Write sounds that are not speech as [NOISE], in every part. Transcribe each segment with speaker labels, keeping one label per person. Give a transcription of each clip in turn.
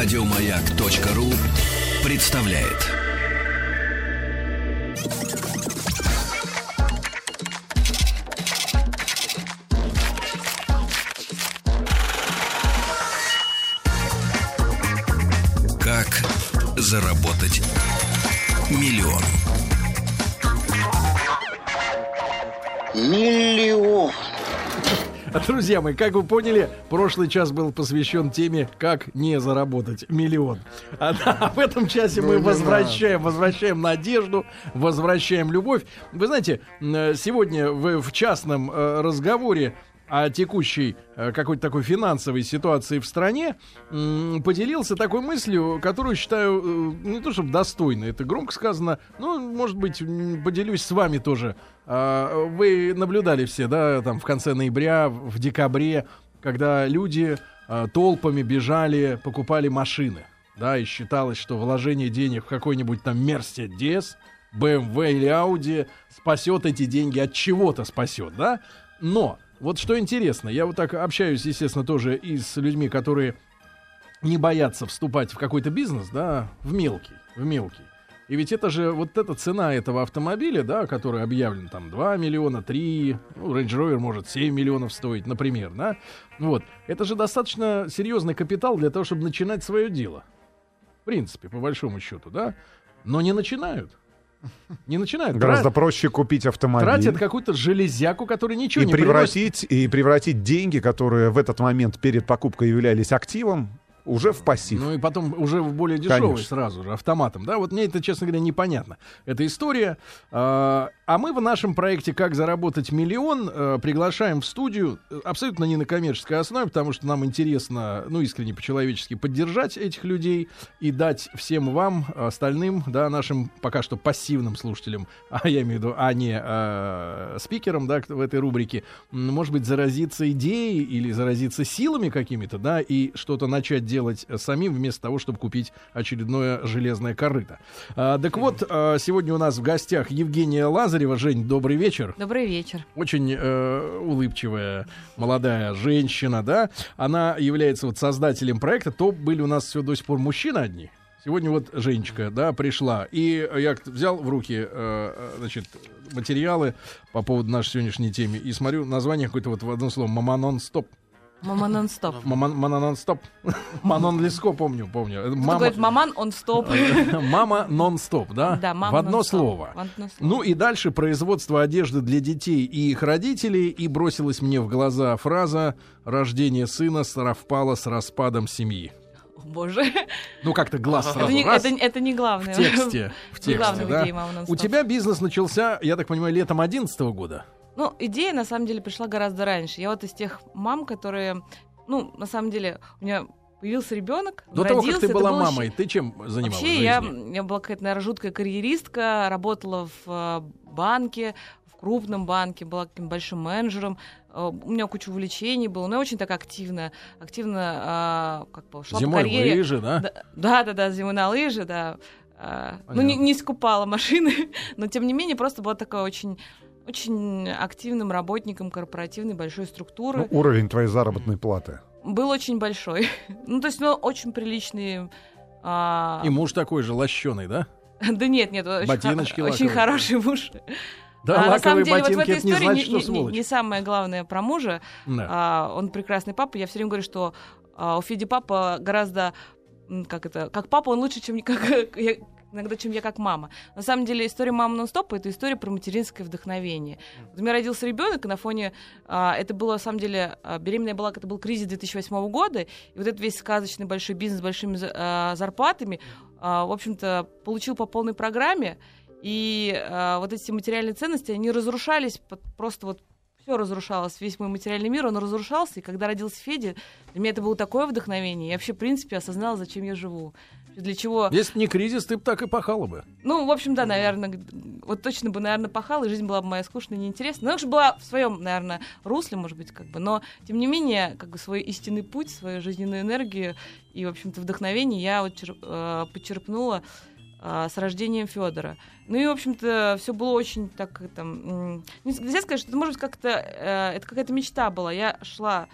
Speaker 1: Радиомаяк.ру представляет. Как заработать миллион?
Speaker 2: Миллион.
Speaker 3: Друзья мои, как вы поняли, прошлый час был посвящен теме, как не заработать миллион. А, [LAUGHS] да, в этом часе мы возвращаем, возвращаем надежду, возвращаем любовь. Вы знаете, м, сегодня в, в частном э, разговоре о текущей э, какой-то такой финансовой ситуации в стране поделился такой мыслью, которую считаю э, не то чтобы достойной, это громко сказано, но, может быть, поделюсь с вами тоже. А, Вы наблюдали все, да, там в конце ноября, в декабре, когда люди а, толпами бежали, покупали машины, да, и считалось, что вложение денег в какой-нибудь там Мерседес, BMW или Audi спасет эти деньги от чего-то спасет, да? Но вот что интересно, я вот так общаюсь, естественно, тоже и с людьми, которые не боятся вступать в какой-то бизнес, да, в мелкий, в мелкий. И ведь это же вот эта цена этого автомобиля, да, который объявлен там 2 миллиона, 3, ну, Range Rover может 7 миллионов стоить, например, да. Вот. Это же достаточно серьезный капитал для того, чтобы начинать свое дело. В принципе, по большому счету, да. Но не начинают. Не начинают.
Speaker 4: Гораздо
Speaker 3: Тра-
Speaker 4: проще купить автомобиль.
Speaker 3: Тратят какую-то железяку, которая ничего
Speaker 4: и
Speaker 3: не приносит.
Speaker 4: превратить, и превратить деньги, которые в этот момент перед покупкой являлись активом, уже в пассив.
Speaker 3: Ну и потом уже в более дешевый
Speaker 4: Конечно.
Speaker 3: сразу же, автоматом. Да, вот мне это, честно говоря, непонятно. Эта история. А а мы в нашем проекте «Как заработать миллион» э, приглашаем в студию э, абсолютно не на коммерческой основе, потому что нам интересно, ну, искренне по-человечески поддержать этих людей и дать всем вам, остальным, да, нашим пока что пассивным слушателям, [LAUGHS] а я имею в виду, а не э, спикерам, да, в этой рубрике, может быть, заразиться идеей или заразиться силами какими-то, да, и что-то начать делать э, самим вместо того, чтобы купить очередное железное корыто. А, так вот, а, сегодня у нас в гостях Евгения Лазарева. Жень, добрый вечер.
Speaker 5: Добрый вечер.
Speaker 3: Очень э, улыбчивая молодая женщина, да. Она является вот создателем проекта. То были у нас все до сих пор мужчины одни. Сегодня вот Женечка, да, пришла. И я взял в руки, э, значит, материалы по поводу нашей сегодняшней темы. И смотрю, название какое-то вот в одно слово. Мама нон-стоп. [LAUGHS]
Speaker 5: Мама нон-стоп. [LAUGHS]
Speaker 3: Мама мама нон-стоп. Манон Леско, помню, помню. Это
Speaker 5: Кто
Speaker 3: Мама,
Speaker 5: говорит, маман, он стоп. [LAUGHS]
Speaker 3: мама нон-стоп, да?
Speaker 5: Да, мама
Speaker 3: В одно
Speaker 5: нон-стоп.
Speaker 3: слово.
Speaker 5: Слово.
Speaker 3: Ну и дальше производство одежды для детей и их родителей. И бросилась мне в глаза фраза «Рождение сына совпало с распадом семьи».
Speaker 5: О, Боже.
Speaker 3: Ну как-то глаз
Speaker 5: Это
Speaker 3: сразу
Speaker 5: не,
Speaker 3: раз
Speaker 5: это, это не главное.
Speaker 3: в тексте. В тексте, да.
Speaker 5: идее «Мама
Speaker 3: У
Speaker 5: нон-стоп».
Speaker 3: тебя бизнес начался, я так понимаю, летом 11 года.
Speaker 5: Ну, идея, на самом деле, пришла гораздо раньше. Я вот из тех мам, которые... Ну, на самом деле, у меня появился ребенок,
Speaker 3: До того,
Speaker 5: родился,
Speaker 3: как ты была
Speaker 5: было
Speaker 3: мамой, ты чем занималась
Speaker 5: Вообще, я, я была какая-то, наверное, жуткая карьеристка, работала в э, банке, в крупном банке, была каким большим менеджером. Э, У меня куча увлечений было, но я очень так активно, активно а, как бы шла
Speaker 3: Зимой
Speaker 5: по карьере.
Speaker 3: лыжи, да?
Speaker 5: Да, да, да, зимой на лыжи, да. А, ну, не,
Speaker 3: Понятно.
Speaker 5: не скупала машины, [LAUGHS] но тем не менее просто была такая очень очень активным работником корпоративной большой структуры.
Speaker 4: Ну, уровень твоей заработной платы.
Speaker 5: Был очень большой. [LAUGHS] ну, то есть, ну, очень приличный... а,
Speaker 3: И муж такой же лощеный, да?
Speaker 5: Да нет, нет, очень,
Speaker 3: Ботиночки
Speaker 5: очень хороший муж.
Speaker 3: Да,
Speaker 5: А на самом деле, вот в этой
Speaker 3: это не
Speaker 5: истории
Speaker 3: значит,
Speaker 5: не, не- не самое главное про мужа.
Speaker 3: Да.
Speaker 5: А, он прекрасный папа. Я все время говорю, что а, у Феди папа гораздо, как это, как папа он лучше, чем [LAUGHS] как я- иногда, чем я как мама. На самом деле история мамы нон-стоп это история про материнское вдохновение. Вот у меня родился ребенок, и на фоне а, это было на самом деле а, беременная была, это был кризис 2008 года, и вот этот весь сказочный большой бизнес с большими а, зарплатами, а, в общем-то, получил по полной программе. И а, вот эти материальные ценности, они разрушались под- просто вот все разрушалось, весь мой материальный мир, он разрушался. И когда родился Федя, для меня это было такое вдохновение. Я вообще, в принципе, осознала, зачем я живу. Для чего...
Speaker 3: Если не кризис, ты бы так и пахала бы.
Speaker 5: Ну, в общем, да, наверное, вот точно бы, наверное, пахала, и жизнь была бы моя скучная и неинтересная. Ну, лучше была в своем, наверное, русле, может быть, как бы, но, тем не менее, как бы свой истинный путь, свою жизненную энергию и, в общем-то, вдохновение я вот чер- э, почерпнула э, с рождением Федора. Ну и, в общем-то, все было очень так, там, нельзя сказать, что это, может быть, как-то, э, это какая-то мечта была. Я шла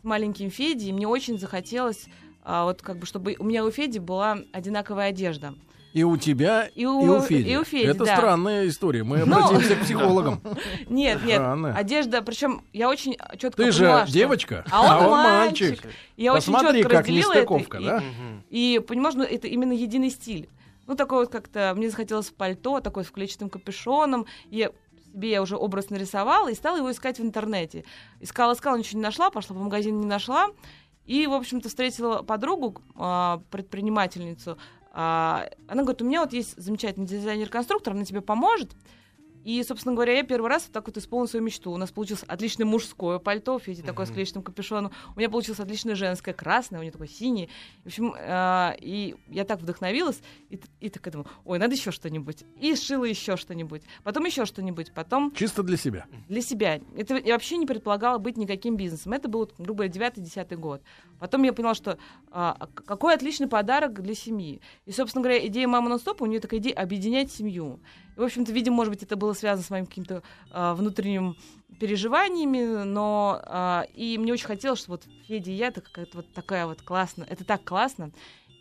Speaker 5: с маленьким Федей, и мне очень захотелось а, вот как бы, чтобы у меня у Феди была одинаковая одежда.
Speaker 3: И у тебя,
Speaker 5: И
Speaker 3: и
Speaker 5: у-
Speaker 3: у, Феди.
Speaker 5: и у Феди,
Speaker 3: Это
Speaker 5: да.
Speaker 3: странная история. Мы [LAUGHS]
Speaker 5: Ну.
Speaker 3: обратимся к психологам. [LAUGHS]
Speaker 5: Нет, нет,
Speaker 3: Странно.
Speaker 5: одежда, причем я очень четко
Speaker 3: Ты же
Speaker 5: поняла, что-
Speaker 3: девочка,
Speaker 5: а он, мальчик. Я очень
Speaker 3: Посмотри,
Speaker 5: четко
Speaker 3: как
Speaker 5: разделила
Speaker 3: нестыковка,
Speaker 5: это.
Speaker 3: да?
Speaker 5: И, и понимаешь, ну, это именно единый стиль. Ну, такой вот как-то, мне захотелось в пальто, такой с клетчатым капюшоном. Я себе я уже образ нарисовала и стала его искать в интернете. Искала, искала, ничего не нашла, пошла по магазину, не нашла. И, в общем-то, встретила подругу, а, предпринимательницу. А, Она говорит, у меня вот есть замечательный дизайнер-конструктор, она тебе поможет. И, собственно говоря, я первый раз вот так вот исполнила свою мечту. У нас получилось отличное мужское пальто, Феди такое с клетчатым капюшоном. У меня получилось отличное женское, красное, у нее такое синее. В общем, а, и я так вдохновилась, и, и такая думаю, ой, надо еще что-нибудь. И сшила еще что-нибудь, потом еще что-нибудь, потом
Speaker 3: Чисто для себя.
Speaker 5: для себя. Это я вообще не предполагала быть никаким бизнесом. Это был, грубо говоря, девятый-десятый год. Потом я поняла, что а, какой отличный подарок для семьи. И, собственно говоря, идея мамы на стоп, у нее такая идея объединять семью. И, в общем-то, видимо, может быть, это было связано с моим каким-то а, внутренним переживаниями, но а, и мне очень хотелось, что вот Федя и я, это какая-то вот такая вот классная, это так классно.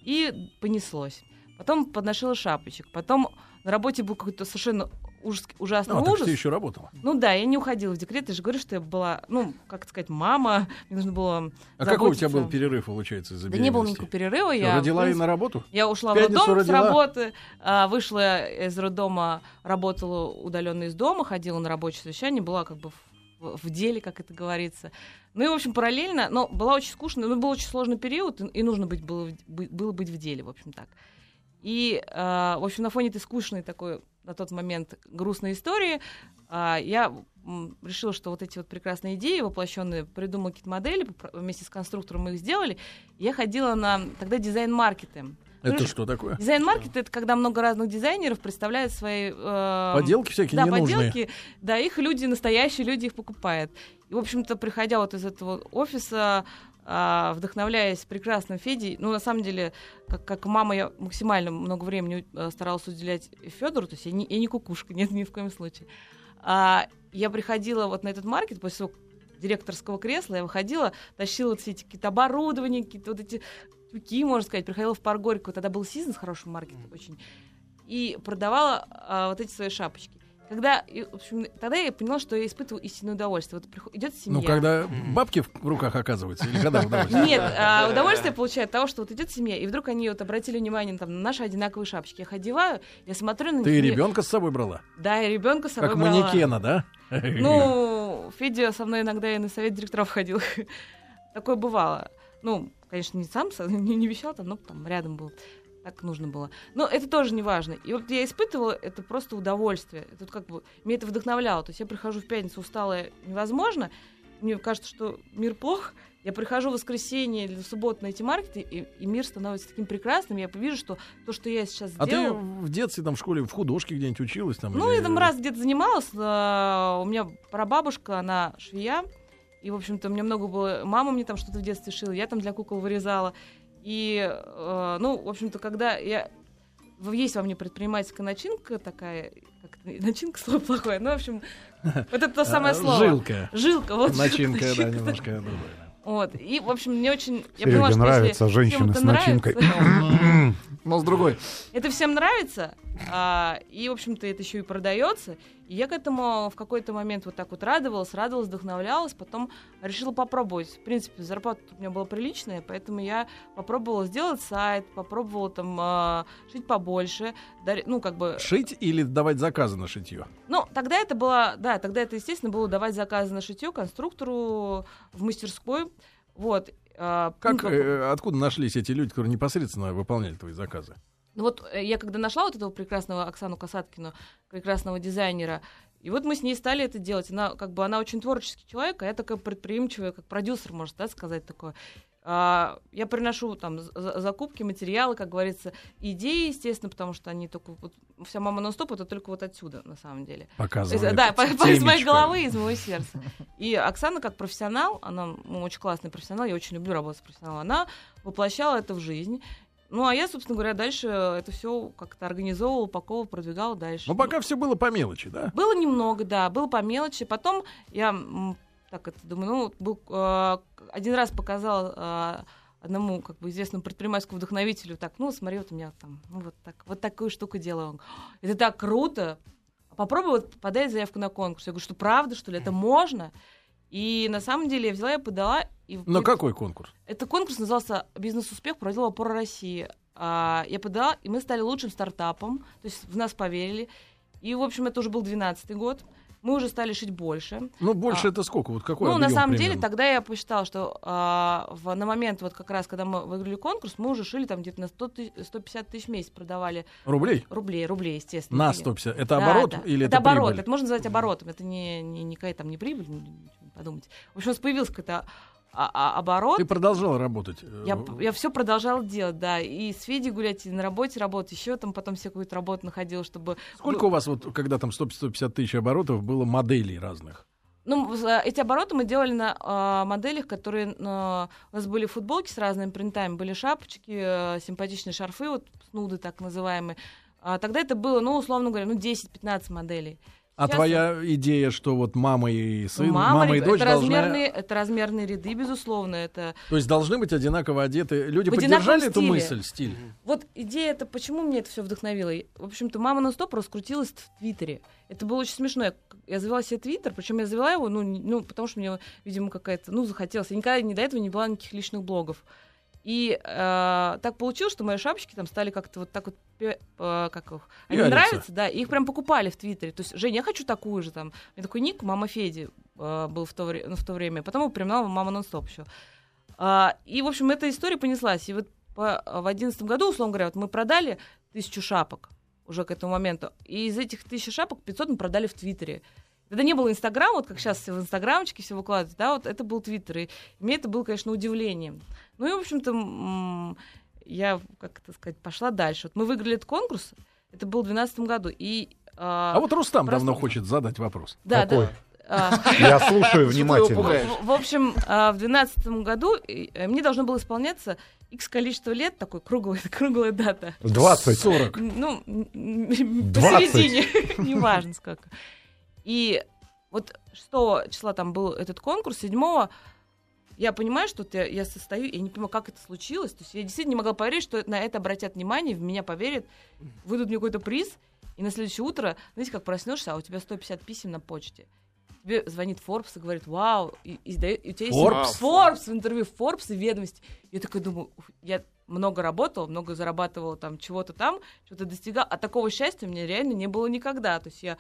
Speaker 5: И понеслось. Потом подношила шапочек. Потом на работе был какой-то совершенно ужас, ужасный
Speaker 3: Ну, так
Speaker 5: ужас.
Speaker 3: ты еще работала.
Speaker 5: Ну да, я не уходила в декрет. Я же говорю, что я была, ну, как это сказать, мама. Мне нужно было
Speaker 3: А какой у тебя был перерыв, получается, из-за
Speaker 5: Да не было никакого перерыва.
Speaker 3: Что,
Speaker 5: Я,
Speaker 3: родила и на работу?
Speaker 5: я ушла в роддом с
Speaker 3: родила?
Speaker 5: работы, а, вышла из роддома, работала удаленно из дома, ходила на рабочее совещание, была как бы в, в деле, как это говорится. Ну и, в общем, параллельно, но была очень скучная, но был очень сложный период, и, и нужно быть, было, было быть в деле, в общем, так. И, а, в общем, на фоне этой скучной такой на тот момент грустной истории, а, я решила, что вот эти вот прекрасные идеи воплощенные, придумала какие-то модели, вместе с конструктором мы их сделали. Я ходила на тогда дизайн-маркеты.
Speaker 3: Это
Speaker 5: Ну,
Speaker 3: что такое?
Speaker 5: Дизайн-маркет это когда много разных дизайнеров представляют свои э,
Speaker 3: Поделки всякие
Speaker 5: да,
Speaker 3: ненужные.
Speaker 5: поделки, да, их люди, настоящие люди их покупают. И, в общем-то, приходя вот из этого офиса, вдохновляясь прекрасным Федей, ну, на самом деле, как, как мама, я максимально много времени э, старалась уделять Федору, то есть я не, я не кукушка, [LAUGHS] нет, ни в коем случае. А, я приходила вот на этот маркет после директорского кресла, я выходила, тащила все эти какие-то оборудования, какие-то вот эти тюки, можно сказать, приходила в парк Горького, тогда был сезон с хорошим маркетом очень, и продавала а, вот эти свои шапочки. Когда, в общем, тогда я поняла, что я испытываю истинное удовольствие. Вот приход- идет семья.
Speaker 3: Ну, когда бабки в руках оказываются, или когда удовольствие?
Speaker 5: Нет, а, удовольствие получаю от того, что вот идет семья, и вдруг они вот обратили внимание там, на наши одинаковые шапочки. Я их одеваю, я смотрю на
Speaker 3: Ты
Speaker 5: них. мне-
Speaker 3: ребенка с собой брала?
Speaker 5: Да, и ребенка с собой
Speaker 3: Как
Speaker 5: брала.
Speaker 3: манекена, да?
Speaker 5: Ну, Федя со мной иногда и на совет директоров ходил. [LAUGHS] Такое бывало. Ну, конечно, не сам, не, не вещал там, но там рядом был. Так нужно было. Но это тоже не важно. И вот я испытывала это просто удовольствие. Это как бы меня это вдохновляло. То есть я прихожу в пятницу усталая невозможно. Мне кажется, что мир плох. Я прихожу в воскресенье или в субботу на эти маркеты, и, и мир становится таким прекрасным. Я вижу, что то, что я сейчас
Speaker 3: А ты
Speaker 5: сделала...
Speaker 3: в детстве там в школе в художке где-нибудь училась? Там,
Speaker 5: Ну,
Speaker 3: или-
Speaker 5: я там раз где-то занималась. а, У меня прабабушка, она швея. И, в общем-то, у меня много было... Мама мне там что-то в детстве шила, я там для кукол вырезала. И, э, ну, в общем-то, когда я... Есть во мне предпринимательская начинка такая... Как [LAUGHS] начинка слово плохое. Ну, в общем, [LAUGHS] вот это то самое
Speaker 3: А,
Speaker 5: слово.
Speaker 3: Жилка.
Speaker 5: Жилка, вот.
Speaker 3: Начинка, да,
Speaker 5: начинка.
Speaker 3: немножко. [LAUGHS] да, да.
Speaker 5: Вот. И, в общем, мне очень... Я
Speaker 4: Сереге
Speaker 5: поняла, что если это
Speaker 4: с начинкой.
Speaker 5: нравится,
Speaker 3: Но с другой.
Speaker 5: это всем нравится, а, и, в общем-то, это еще и продается. И я к этому в какой-то момент вот так вот радовалась, радовалась, вдохновлялась, потом решила попробовать. В принципе, зарплата у меня была приличная, поэтому я попробовала сделать сайт, попробовала там а, шить побольше, дари- ну, как бы...
Speaker 3: Шить или давать заказы на шитье?
Speaker 5: Ну, тогда это было, да, тогда это, естественно, было давать заказы на шитье конструктору в мастерской, вот. ну,
Speaker 3: Как,
Speaker 5: бы-
Speaker 3: э, откуда нашлись эти люди, которые непосредственно выполняли твои заказы?
Speaker 5: Ну вот э, я когда нашла вот этого прекрасного Оксану Касаткину, прекрасного дизайнера, и вот мы с ней стали это делать. Она как бы она очень творческий человек, а я такая предприимчивая, как продюсер, можно да, сказать такое. А, я приношу там за- за- закупки, материалы, как говорится, идеи, естественно, потому что они только вот, вся мама нон-стоп это только вот отсюда, на самом деле. Есть,
Speaker 3: Показывает
Speaker 5: да, по- по- из моей головы, из моего сердца. И Оксана, как профессионал, она ну, очень классный профессионал, я очень люблю работать с профессионалом, она воплощала это в жизнь. Ну, а я, собственно говоря, дальше это все как-то организовывала, упаковывала, продвигала дальше.
Speaker 3: Но пока все было по мелочи, да?
Speaker 5: Было немного, да, было по мелочи. Потом я так это думаю, ну, был, э, один раз показала э, одному как бы известному предпринимательскому вдохновителю, так, ну, смотри, вот у меня там, ну, вот, так, вот такую штуку делаю. Он, это так круто, попробуй вот подать заявку на конкурс. Я говорю, что правда, что ли, это можно? И на самом деле я взяла и подала. И
Speaker 3: На какой конкурс?
Speaker 5: Это конкурс назывался «Бизнес-успех», проводила «Опора России». А, я подала, и мы стали лучшим стартапом, то есть в нас поверили. И, в общем, это уже был 12 год. Мы уже стали шить больше.
Speaker 3: Ну, больше
Speaker 5: А.
Speaker 3: это сколько? Вот какой
Speaker 5: ну, на самом деле,
Speaker 3: примерно?
Speaker 5: тогда я посчитала, что а, в- на момент, вот как раз, когда мы выиграли конкурс, мы уже шили там где-то на 100 ты- 150 тысяч в месяц продавали
Speaker 3: Рублей?
Speaker 5: рублей, рублей, естественно.
Speaker 3: На
Speaker 5: Или-
Speaker 3: 150. Это
Speaker 5: Да,
Speaker 3: оборот
Speaker 5: да.
Speaker 3: или
Speaker 5: это
Speaker 3: это
Speaker 5: оборот?
Speaker 3: прибыль?
Speaker 5: Это можно назвать оборотом. Это не, не, не какая там не прибыль, не, подумайте. В общем, у нас появился какой-то а- а- оборот.
Speaker 3: Ты продолжала работать? э,
Speaker 5: Я, я все продолжала делать, да. И с Федей гулять, и на работе работать, еще там потом все какую-то работу находила, чтобы...
Speaker 3: Сколько у вас, вот, когда там 100-150 тысяч оборотов, было моделей разных?
Speaker 5: Ну, эти обороты мы делали на а, моделях, которые... а, у нас были футболки с разными принтами, были шапочки, а, симпатичные шарфы, вот снуды так называемые. А тогда это было, ну, условно говоря, ну, 10-15 моделей.
Speaker 3: А
Speaker 5: Сейчас
Speaker 3: твоя идея, что вот мама и сын,
Speaker 5: мама,
Speaker 3: мама, и дочь
Speaker 5: это,
Speaker 3: должны...
Speaker 5: размерные, это размерные ряды, безусловно. Это...
Speaker 3: То есть должны быть одинаково одеты. Люди
Speaker 5: В
Speaker 3: поддержали эту
Speaker 5: стиле.
Speaker 3: мысль, стиль?
Speaker 5: Вот идея это, почему мне это все вдохновило? В общем-то, мама на стоп раскрутилась в Твиттере. Это было очень смешно. Я, я завела себе Твиттер, причем я завела его, ну, не- ну, потому что мне, видимо, какая-то, ну, захотелось. Я никогда ни до этого не была никаких личных блогов. И э, так получилось, что мои шапочки там стали как-то вот так вот, э, как их, они
Speaker 3: Пиариться.
Speaker 5: нравятся, да, и их прям покупали в Твиттере. То есть, Женя, я хочу такую же там. У меня такой ник, мама Феди э, был в то, вре- ну, в то время. Потом переименовала мама нон-стоп еще. А, и, в общем, эта история понеслась. И вот по- в одиннадцатом году, условно говоря, вот мы продали тысячу шапок уже к этому моменту. И из этих тысячи шапок 500 мы продали в Твиттере. Тогда не было Инстаграма, вот как сейчас все в Инстаграмчике все выкладывают, да, вот это был Твиттер. И мне это было, конечно, удивлением. Ну и, в общем-то, я, как это сказать, пошла дальше. Вот мы выиграли этот конкурс, это был в 2012 году, и... а,
Speaker 3: А вот Рустам
Speaker 5: просто-
Speaker 3: давно хочет задать вопрос.
Speaker 5: да,
Speaker 4: Какой?
Speaker 5: да.
Speaker 4: Я слушаю [LAUGHS] внимательно.
Speaker 5: в, в общем, а, в 2012 году э, мне должно было исполняться X количество лет, такой круглая, [LAUGHS] круглая дата.
Speaker 4: 20.
Speaker 3: 40.
Speaker 5: Ну, м, м,
Speaker 4: 20.
Speaker 5: посередине, [LAUGHS] неважно сколько. И вот 6 числа там был этот конкурс, 7 я понимаю, что ты- я состою, я не понимаю, как это случилось. То есть я действительно не могла поверить, что на это обратят внимание, в меня поверят, выйдут мне какой-то приз, и на следующее утро, знаете, как проснешься, а у тебя 150 писем на почте. Тебе звонит Forbes и говорит, вау, и, и сдает- и у тебя есть
Speaker 3: Forbes?
Speaker 5: Forbes, в интервью Forbes и ведомости. Я такая думаю, я много работала, много зарабатывала там чего-то там, что-то достигала, а такого счастья у меня реально не было никогда. То есть я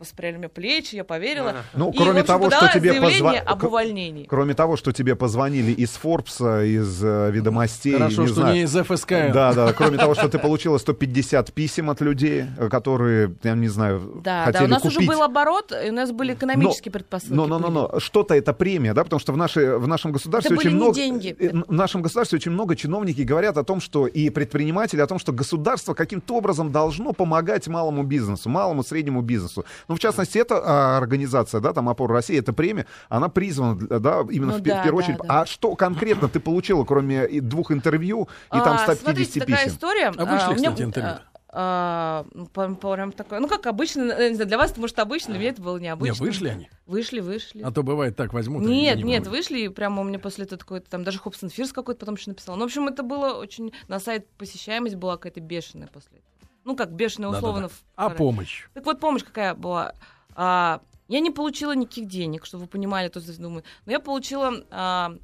Speaker 5: воспряли мне плечи, я поверила.
Speaker 2: Ага.
Speaker 4: Ну,
Speaker 5: И,
Speaker 4: кроме
Speaker 5: в общем,
Speaker 4: того, что тебе позва-
Speaker 5: об увольнении.
Speaker 4: Кроме того, что тебе позвонили из Форбса, из э, ведомостей,
Speaker 3: Хорошо,
Speaker 4: не
Speaker 3: что
Speaker 4: знаю.
Speaker 3: не из ФСК.
Speaker 4: Да, да, кроме того, что ты получила 150 писем от людей, э, которые, я не знаю,
Speaker 5: Да,
Speaker 4: хотели
Speaker 5: да, у нас
Speaker 4: купить.
Speaker 5: уже был оборот, и у нас были экономические предпосылки.
Speaker 4: Но, но, но, но, что-то это премия, да, потому что в, нашей, в нашем государстве
Speaker 5: Это
Speaker 4: очень
Speaker 5: были не
Speaker 4: много...
Speaker 5: деньги.
Speaker 4: э, В нашем государстве очень много чиновники говорят о том, что и предприниматели, о том, что государство каким-то образом должно помогать малому бизнесу, малому, среднему бизнесу. Ну, в частности, эта а, организация, да, там «Опора России», эта премия, она призвана, да, именно
Speaker 5: Ну
Speaker 4: в, пе- в
Speaker 5: да,
Speaker 4: первую
Speaker 5: да,
Speaker 4: очередь.
Speaker 5: да.
Speaker 4: А что конкретно ты получила, кроме двух интервью и там
Speaker 5: А,
Speaker 4: 150
Speaker 5: смотрите, такая
Speaker 4: писем?
Speaker 5: история.
Speaker 3: А вышли,
Speaker 5: меня,
Speaker 3: кстати, интервью?
Speaker 5: а, а, ну, прям- такое, ну как обычно, не знаю, для вас это может обычно, для меня это было
Speaker 3: Не,
Speaker 5: необычно.
Speaker 3: вышли они?
Speaker 5: Вышли, вышли.
Speaker 3: А то бывает так возьмут. и
Speaker 5: Нет,
Speaker 3: не
Speaker 5: нет,
Speaker 3: будут.
Speaker 5: вышли, и прямо у меня после этого какой-то там даже Хобсон Фирс какой-то потом еще написал. Ну, в общем, это было очень... На сайт посещаемость была какая-то бешеная после этого. Ну, как бешеная
Speaker 3: Да-да-да.
Speaker 5: условно. в-
Speaker 3: А помощь?
Speaker 5: Так вот, помощь какая была. А, я не получила никаких денег, чтобы вы понимали, то есть думаю. Но я получила а,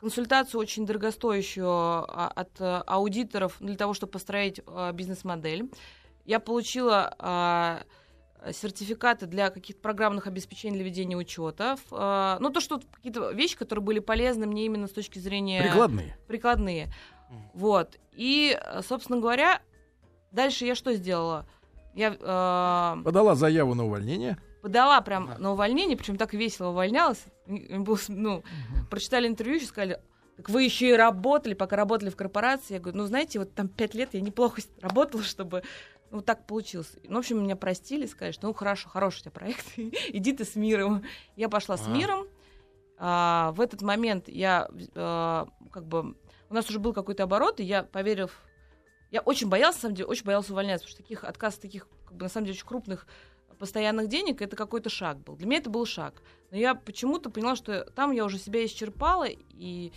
Speaker 5: консультацию очень дорогостоящую а, от а, аудиторов для того, чтобы построить а, бизнес-модель. Я получила а, сертификаты для каких-то программных обеспечений для ведения учета. А, ну, то, что какие-то вещи, которые были полезны мне именно с точки зрения
Speaker 3: Прикладные.
Speaker 5: прикладные. Вот. И, э, собственно говоря, дальше я что сделала? Я э,
Speaker 3: Подала заяву на увольнение.
Speaker 5: подала прям на увольнение, причем так весело увольнялась. С- ну, прочитали интервью еще сказали, так вы еще и работали, пока работали в корпорации. Я говорю, ну, знаете, вот там пять лет я неплохо с- работала, чтобы ну, так получилось. Ну, в общем, меня простили, сказали, что ну, хорошо, хороший у тебя проект, [LAUGHS] иди ты с миром. Я пошла с
Speaker 2: А.
Speaker 5: миром. А, в этот момент я, э, как бы, у нас уже был какой-то оборот, и я, поверив, я очень боялась, на самом деле, очень боялась увольняться, потому что таких отказ таких, как бы, на самом деле, очень крупных постоянных денег, это какой-то шаг был. Для меня это был шаг. Но я почему-то поняла, что там я уже себя исчерпала, и,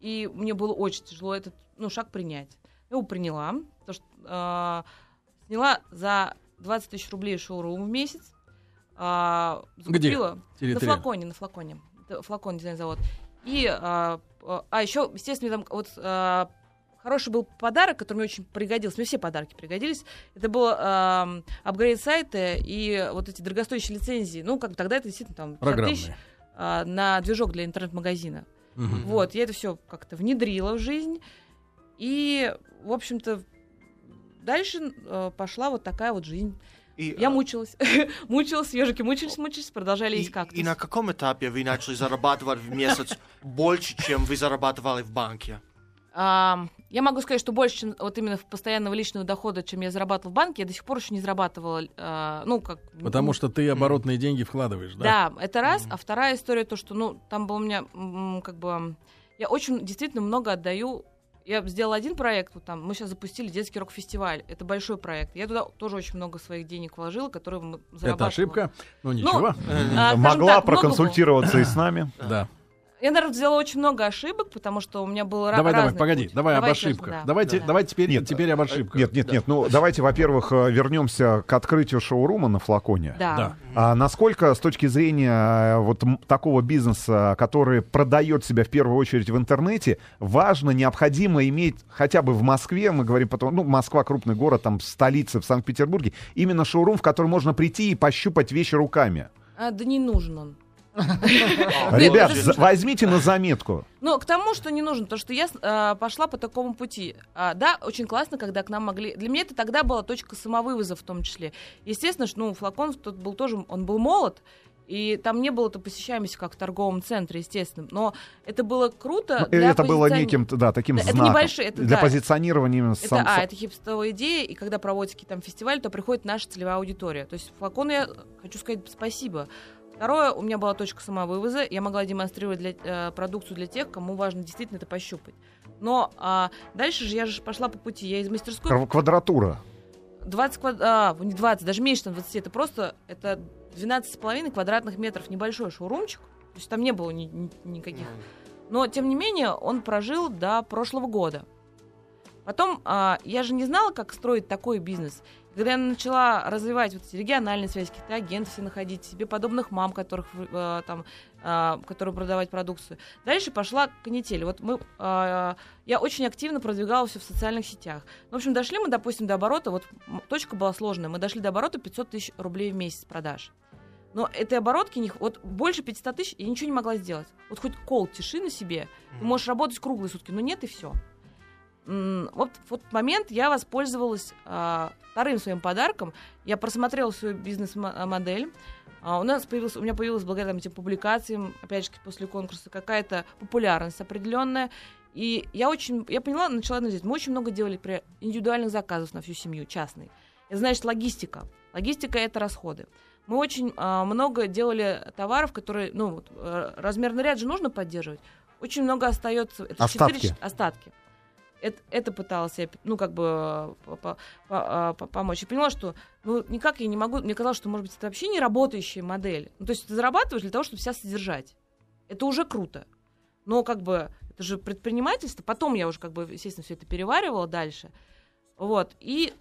Speaker 5: И мне было очень тяжело этот ну, шаг принять. Я его приняла, потому что э, сняла за 20 тысяч рублей шоурум в месяц. Э,
Speaker 3: Где?
Speaker 5: закупила- На
Speaker 3: Территориально.
Speaker 5: флаконе, на флаконе. Это флакон дизайн-завод. И, а, а а еще, естественно, там вот а, хороший был подарок, который мне очень пригодился. Мне все подарки пригодились. Это был ам, апгрейд сайта и вот эти дорогостоящие лицензии. Ну, как бы тогда это действительно там 50 тысяч а, на движок для интернет-магазина.
Speaker 3: Мгм.
Speaker 5: Вот, я это все как-то внедрила в жизнь. И, в общем-то, дальше э, пошла вот такая вот жизнь.
Speaker 2: И,
Speaker 5: Я
Speaker 2: а,
Speaker 5: мучилась. [LAUGHS] мучилась, ежики мучились, мучились, продолжали есть
Speaker 2: и,
Speaker 5: как
Speaker 2: и на каком этапе вы начали зарабатывать в месяц больше, чем вы зарабатывали в банке?
Speaker 5: А, я могу сказать, что больше, чем вот именно в постоянного личного дохода, чем я зарабатывала в банке, я до сих пор еще не зарабатывала. а, ну, как...
Speaker 3: Потому что ты оборотные деньги вкладываешь, да?
Speaker 5: Да, это раз. А вторая история то, что, ну, там был у меня, как бы, я очень действительно много отдаю. Я сделала один проект, вот там, мы сейчас запустили детский рок-фестиваль. Это большой проект. Я туда тоже очень много своих денег вложила, которые мы
Speaker 3: Это
Speaker 5: зарабатывала.
Speaker 3: ошибка. Ну ничего.
Speaker 5: а, скажем
Speaker 4: Могла
Speaker 5: так,
Speaker 4: проконсультироваться и с нами.
Speaker 3: Да.
Speaker 5: Я, наверное, сделала очень много ошибок, потому что у меня был ра-
Speaker 3: Давай, давай, погоди,
Speaker 5: путь.
Speaker 3: давай об
Speaker 5: Давайте,
Speaker 3: ошибках.
Speaker 5: да,
Speaker 3: Давайте,
Speaker 5: да.
Speaker 3: давайте теперь,
Speaker 4: Нет,
Speaker 3: теперь об ошибках.
Speaker 4: Нет, нет, нет. Ну, давайте, во-первых, э, вернемся к открытию шоурума на флаконе.
Speaker 5: Да.
Speaker 3: Да.
Speaker 4: А насколько с точки зрения э, вот такого бизнеса, который продает себя в первую очередь в интернете, важно, необходимо иметь хотя бы в Москве, мы говорим потом, ну, Москва крупный город, там столица в Санкт-Петербурге, именно шоурум, в который можно прийти и пощупать вещи руками.
Speaker 5: А, да не нужен он.
Speaker 4: Ребят,
Speaker 5: это-
Speaker 4: за- возьмите на заметку.
Speaker 5: Ну, к тому, что не нужно, потому что я э, пошла по такому пути. А, да, очень классно, когда к нам могли... Для меня это тогда была точка самовывоза в том числе. Естественно, что, ну, флакон тот был тоже... Он был молод, и там не было то посещаемости, как в торговом центре, естественно. Но это было круто.
Speaker 4: Ну, это было
Speaker 5: позициони-
Speaker 4: неким, да, таким
Speaker 5: Да, это
Speaker 4: знаком.
Speaker 5: небольшие, это
Speaker 4: для
Speaker 5: да.
Speaker 4: позиционирования
Speaker 5: Это,
Speaker 4: сам-
Speaker 5: а, это хипстовая идея, и когда проводится какие-то там фестивали, то приходит наша целевая аудитория. То есть флакон я хочу сказать спасибо. Второе, у меня была точка самовывоза, я могла демонстрировать для, э, продукцию для тех, кому важно действительно это пощупать. Но а, дальше же я же пошла по пути, я из мастерской
Speaker 4: Квадратура. квадратура.
Speaker 5: 20 квад... а, не 20, даже меньше там 20, это просто это 12,5 квадратных метров небольшой шоурумчик, то есть там не было ни- ни- никаких но, тем не менее, он прожил до прошлого года. Потом а, я же не знала, как строить такой бизнес. Когда я начала развивать вот эти региональные связи, каких-то агентов себе находить, себе подобных мам, которых, э, там, а, которые продавать продукцию. Дальше пошла канитель. Вот мы, а, я очень активно продвигала все в социальных сетях. В общем, дошли мы, допустим, до оборота, вот точка была сложная, мы дошли до оборота 500 тысяч рублей в месяц продаж. Но этой оборотки не, вот больше 500 тысяч я ничего не могла сделать. Вот хоть кол тиши на себе, ты можешь работать круглые сутки, но нет и все. Вот в тот момент я воспользовалась а, вторым своим подарком. Я просмотрела свою бизнес-модель. А, у нас появилась, у меня появилась благодаря этим публикациям, опять же, после конкурса, какая-то популярность определенная. И я очень, я поняла, начала анализировать. Мы очень много делали при индивидуальных заказов на всю семью, частный. Это значит логистика. Логистика это расходы. Мы очень а, много делали товаров, которые, ну, вот, э, размерный ряд же нужно поддерживать. Очень много остается. Это
Speaker 4: Остатки.
Speaker 5: четыре- остатки. Это, это пыталась я, ну, как бы а, по- помочь. И поняла, что ну, никак я не могу. Мне казалось, что, может быть, это вообще не работающая модель. Ну, то есть ты зарабатываешь для того, чтобы себя содержать. Это уже круто. Но как бы это же предпринимательство. Потом я уже, как бы, естественно, все это переваривала дальше. Вот. И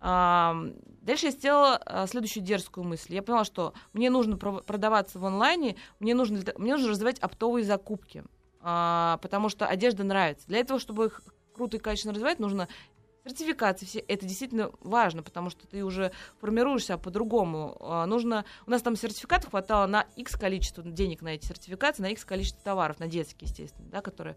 Speaker 5: ам, дальше я сделала а, следующую дерзкую мысль. Я поняла, что мне нужно продаваться в онлайне, мне нужно, мне нужно развивать оптовые закупки, А, потому что одежда нравится. Для этого, чтобы их круто и качественно развивать, нужно сертификации все. Это действительно важно, потому что ты уже формируешься по-другому. А, нужно... У нас там сертификатов хватало на X количество денег на эти сертификаты, на X количество товаров, на детские, естественно, да, которые...